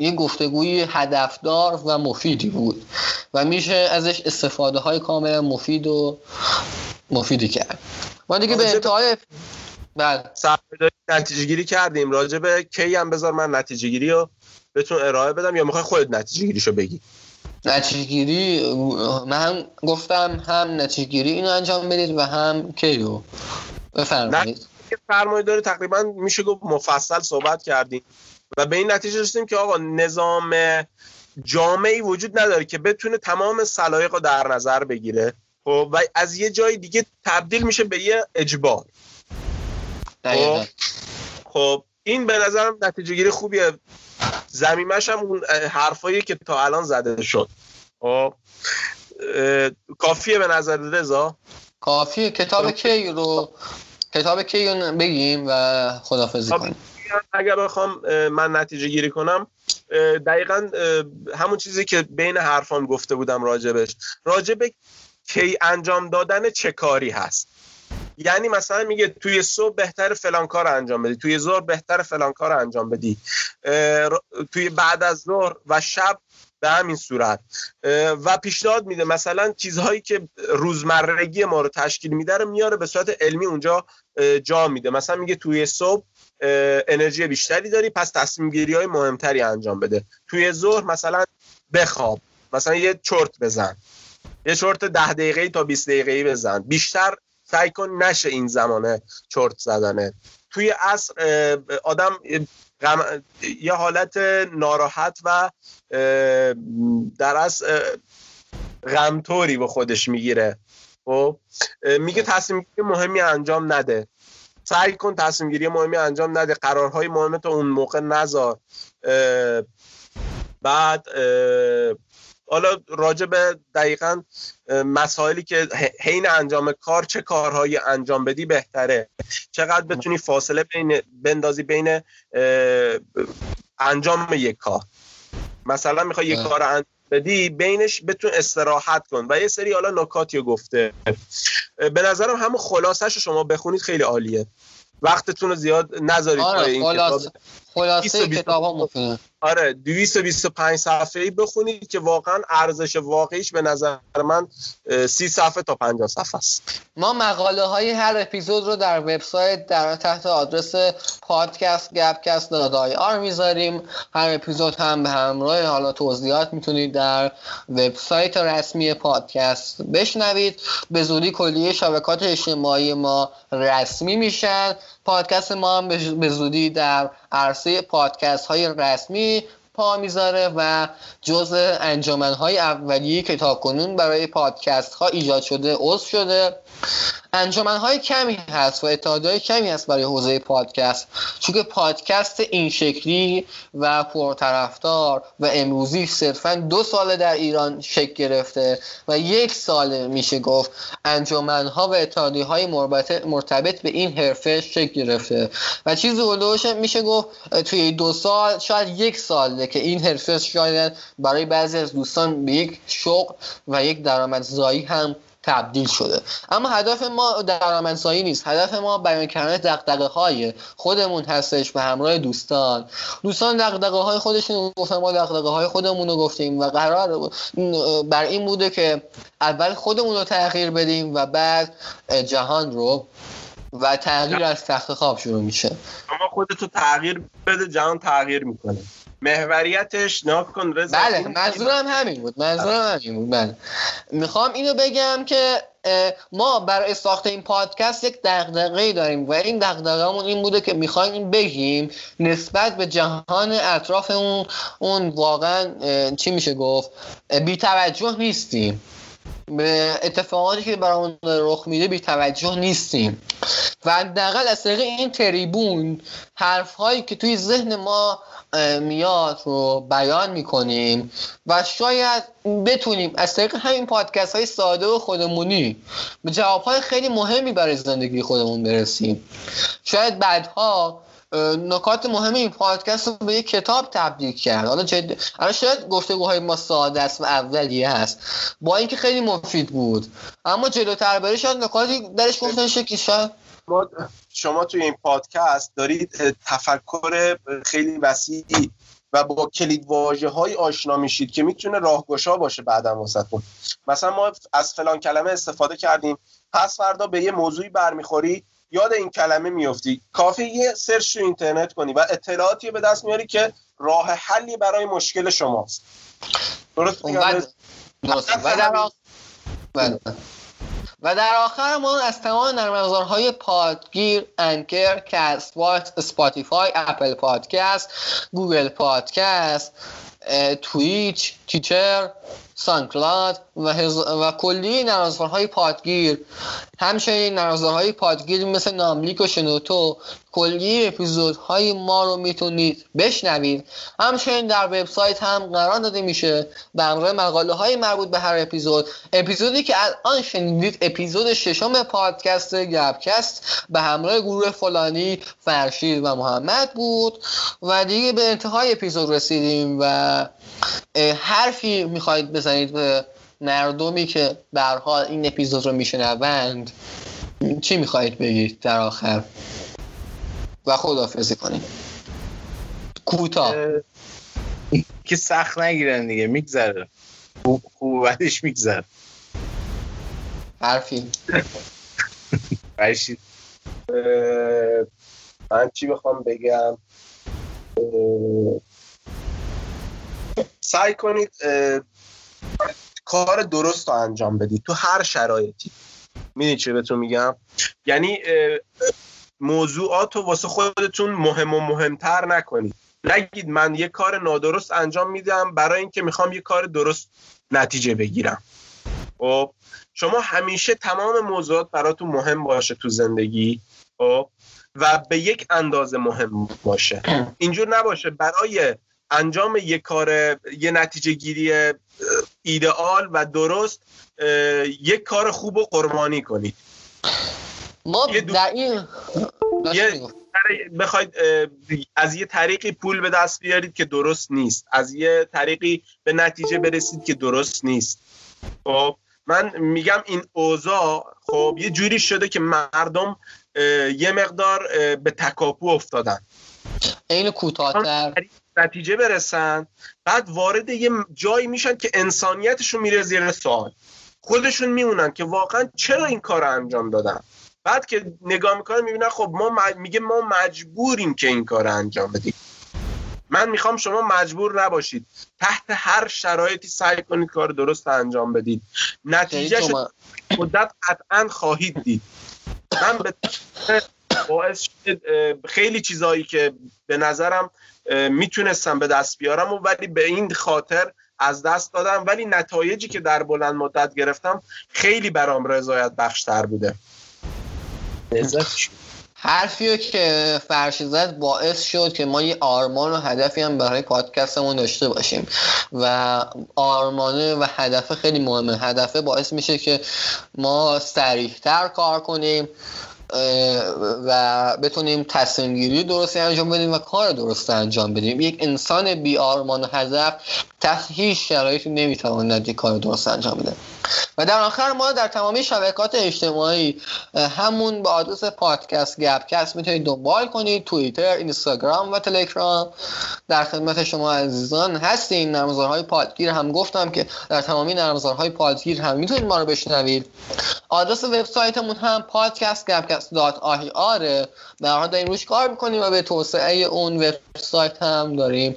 یک گفتگوی هدفدار و مفیدی بود و میشه ازش استفاده های کاملا مفید و مفیدی کرد. ما دیگه به انتهای بله. نتیجه گیری کردیم. راجع به کی هم بذار من نتیجه گیری رو بهتون ارائه بدم یا می‌خوای خودت نتیجه گیریشو بگی؟ نتیجه گیری من هم گفتم هم نتیجه گیری اینو انجام بدید و هم کیو. بفرمایید. که سرمایه داری تقریبا میشه گفت مفصل صحبت کردیم. و به این نتیجه رسیدیم که آقا نظام جامعی وجود نداره که بتونه تمام سلایق رو در نظر بگیره. خب و از یه جای دیگه تبدیل میشه به یه اجبار. دقیقاً. خب این به نظرم نتیجه گیری خوبیه. زمیمش هم اون حرفایی که تا الان زده شد. خب کافیه به نظر رضا؟ کافیه. کتاب کی رو کتاب کی رو بگیم و خدافزی خب. کنیم. اگر بخوام من نتیجه گیری کنم دقیقا همون چیزی که بین حرفام گفته بودم راجبش. راجب کی انجام دادن چه کاری هست. یعنی مثلا میگه توی صبح بهتر فلان کار انجام بدی توی ظهر بهتر فلان کار انجام بدی. توی بعد از ظهر و شب به همین صورت. و پیشنهاد میده مثلا چیزهایی که روزمرگی ما رو تشکیل میده رو میاره به صورت علمی اونجا جا میده. مثلا میگه توی صبح انرژی بیشتری داری پس تصمیم گیری های مهمتری انجام بده. توی ظهر مثلا بخواب مثلا یه چرت بزن. یه چرت ده دقیقه تا 20 دقیقه بزن. بیشتر سعی کن نشه این زمانه چرت زدنه. توی عصر آدم غم- یه حالت ناراحت و در از غمطوری به خودش می‌گیره. خب؟ میگه تصمیم گیری مهمی انجام نده. سعی کن تصمیم گیری مهمی انجام نده. قرارهای مهم تو اون موقع نذار. بعد اه، حالا راجع به دقیقا مسائلی که حین انجام کار چه کارهایی انجام بدی بهتره. چقدر بتونی فاصله بین بندازی بین انجام یک کار. مثلا می‌خوای یک. کار انجام بدی بینش بتون استراحت کن. و یه سری حالا نکاتی گفته. به نظرم همون خلاصش رو شما بخونید خیلی عالیه. وقتتون رو زیاد نذارید آره این خلاص کتاب. خلاصه 220 کتاب ها مفیده آره 225 صفحه ای بخونید که واقعا ارزش واقعیش به نظر من اه، 30 صفحه تا 50 صفحه است. ما مقاله های هر اپیزود رو در وبسایت در تحت آدرس پادکست گپکست دادای آر می‌ذاریم. هر اپیزود هم به همراه حالا توضیحات می‌تونید در وبسایت رسمی پادکست بشنوید. به زودی کلیه شبکات اجتماعی ما رسمی میشن. پادکست ما هم به زودی در عرصه پادکست های رسمی پا می‌ذاره و جز انجامنهای اولیه که تاکنون برای پادکست ها ایجاد شده عضو شده. های کمی هست و های کمی هست برای حوزه پادکست. چون که پادکست این شکلی و پرطرفدار و امروزی صرفا دو ساله در ایران شکل گرفته و یک سال میشه گفت ها و اتحادیه های مرتبط به این حرفه شکل گرفته. و چیزی حدوش میشه گفت توی دو سال شاید یک ساله که این حرفه شاید برای بعضی از دوستان به یک شغل و یک درآمدزایی هم تبدیل شده. اما هدف ما درآمدزایی نیست. هدف ما بیان کردن دغدغه های خودمون هستش به همراه دوستان. دوستان دغدغه های خودشون گفتن ما دغدغه های خودمون رو گفتیم و قرار بر این بوده که اول خودمون رو تغییر بدیم و بعد جهان رو و تغییر از تخت خواب شروع میشه. اما خودتو تغییر بده جهان تغییر می‌کنه. محوریتش ناکن رضا. بله منظورم همین بود منظورم همین بود بله. می‌خوام اینو بگم که ما برای ساخت این پادکست یک دغدغه داریم و این دغدغه‌مون این بوده که می‌خوایم بگیم نسبت به جهان اطراف اون اون واقعا چی میشه گفت بی توجه نیستیم. به اتفاقاتی که برامون رخ میده بی توجه نیستیم. و حداقل از طریق این تریبون حرف هایی که توی ذهن ما میاد رو بیان می‌کنیم و شاید بتونیم از طریق همین پادکست های ساده و خودمونی به جواب های خیلی مهمی برای زندگی خودمون برسیم. شاید بعدها نکات مهم این پادکست رو به یک کتاب تبدیل کرد. حالا جد... شاید گفتگوهای ما ساده است و اولیه هست با اینکه خیلی مفید بود. اما جلوتر بره شاید نکاتی درش گفتن که شاید شما توی این پادکست دارید تفکر خیلی وسیعی و با کلید واژه های آشنا میشید که می‌تونه راهگشا باشه بعدا واسهتون. مثلا ما از فلان کلمه استفاده کردیم. پس فردا به یه موضوعی برمیخوری یاد این کلمه میفتی کافی یه سرچ تو اینترنت کنی و اطلاعاتی به دست میاری که راه حلی برای مشکل شماست. درست و در آخر ما از تمام نرم های پادگیر Anchor Castbox Spotify Apple Podcast Google Podcast و Stitcher سانکلاد و, هز... و کلی نرازوارهای پادگیر. همچنین نرازوارهای پادگیر مثل ناملیک و شنوتو کلی اپیزودهای ما رو می‌تونید بشنوید. همچنین در وبسایت هم قرار داده میشه همراه مقاله های مربوط به هر اپیزود اپیزودی که الان شنیدید اپیزود ششم پادکست گپکست به همراه گروه فلانی فرشید و محمد بود و دیگه به انتهای اپیزود رسیدیم و حرفی می‌خواید بزنید به مردمی که به حال این اپیزود رو میشنوند. چی می‌خواهید بگید در آخر؟ و خدافزی کنید کوتاه که سخت نگیرن دیگه میگذره. خوب بعدش میگذره. حرفی. من چی بخوام بگم؟ سعی کنید کار درست رو انجام بدید تو هر شرایطی. می‌دونی چه بهتون میگم؟ یعنی موضوعات رو واسه خودتون مهم و مهمتر نکنید. نگید من یه کار نادرست انجام میدم برای اینکه می‌خوام یه کار درست نتیجه بگیرم. خب شما همیشه تمام موضوعات براتون مهم باشه تو زندگی. خب و به یک اندازه مهم باشه. اینجور نباشه. برای انجام یه کار یه نتیجه گیری ایدئال و درست یک کار خوب و قربانی کنید. ما در این بخواید از یه طریقی پول به دست بیارید که درست نیست. از یه طریقی به نتیجه برسید که درست نیست. خب من میگم این اوضاع خب یه جوری شده که مردم یه مقدار به تکاپو افتادن. این کوتاهتر. نتیجه برسن بعد وارد یه جایی میشن که انسانیتشون میره زیر سوال. خودشون میمونن که واقعا چرا این کار رو انجام دادن؟ بعد که نگاه می‌کنن می‌بینن خب ما میگه ما مجبوریم که این کار انجام بدیم. من می‌خوام شما مجبور نباشید. تحت هر شرایطی سعی کنید کار درست انجام بدید. نتیجه مدت قطعا خواهید دید. من به باعث شد خیلی چیزایی که به نظرم می‌تونستم به دست بیارم و ولی به این خاطر از دست دادم. ولی نتایجی که در بلند مدت گرفتم خیلی برام رضایت بخشتر بوده. حرفی که فرشی زد باعث شد که ما یه آرمان و هدفی هم برای پادکستمون داشته باشیم. و آرمانه و هدف خیلی مهمه. هدفه باعث میشه که ما سریعتر کار کنیم و بتونیم تصمیم گیری درستی انجام بدیم و کار درست انجام بدیم. یک انسان بی آرمان و هدف تحت هیچ شرایطی نمی‌تواند یک کار درست انجام بده. و در آخر ما در تمامی شبکات اجتماعی همون با آدرس پادکست گپکست می‌تونید دنبال کنید. توییتر اینستاگرام و تلگرام. در خدمت شما عزیزان هستیم. نرمزارهای پادگیر هم گفتم که در تمامی نرمزارهای پادگیر هم می‌تونید ما رو بشنوید. آدرس وبسایتمون هم پادکست گپکست دات آهی آره. در داریم روش کار می‌کنیم و به توسعه اون وبسایت هم داریم.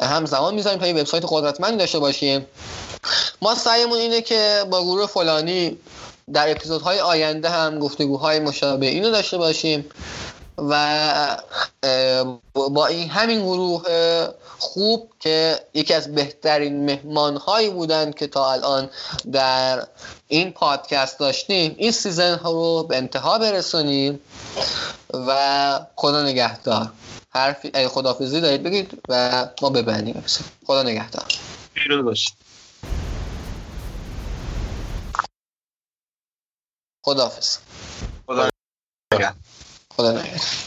هم زمان می‌ذاریم تا این وبسایت قدرتمندی داشته باشیم. ما سعیمون اینه که با گروه فلانی در اپیزودهای آینده هم گفتگوهای مشابه اینو داشته باشیم و با این همین گروه خوب که یکی از بهترین مهمانهایی بودند که تا الان در این پادکست داشتیم این سیزن ها رو به انتها برسونیم و خدا نگهدار. حرفی خدافزی دارید بگید و ما ببندیم. خدا نگهدار. پیروز باشید. خداحافظ. خدا خدا نگهدار.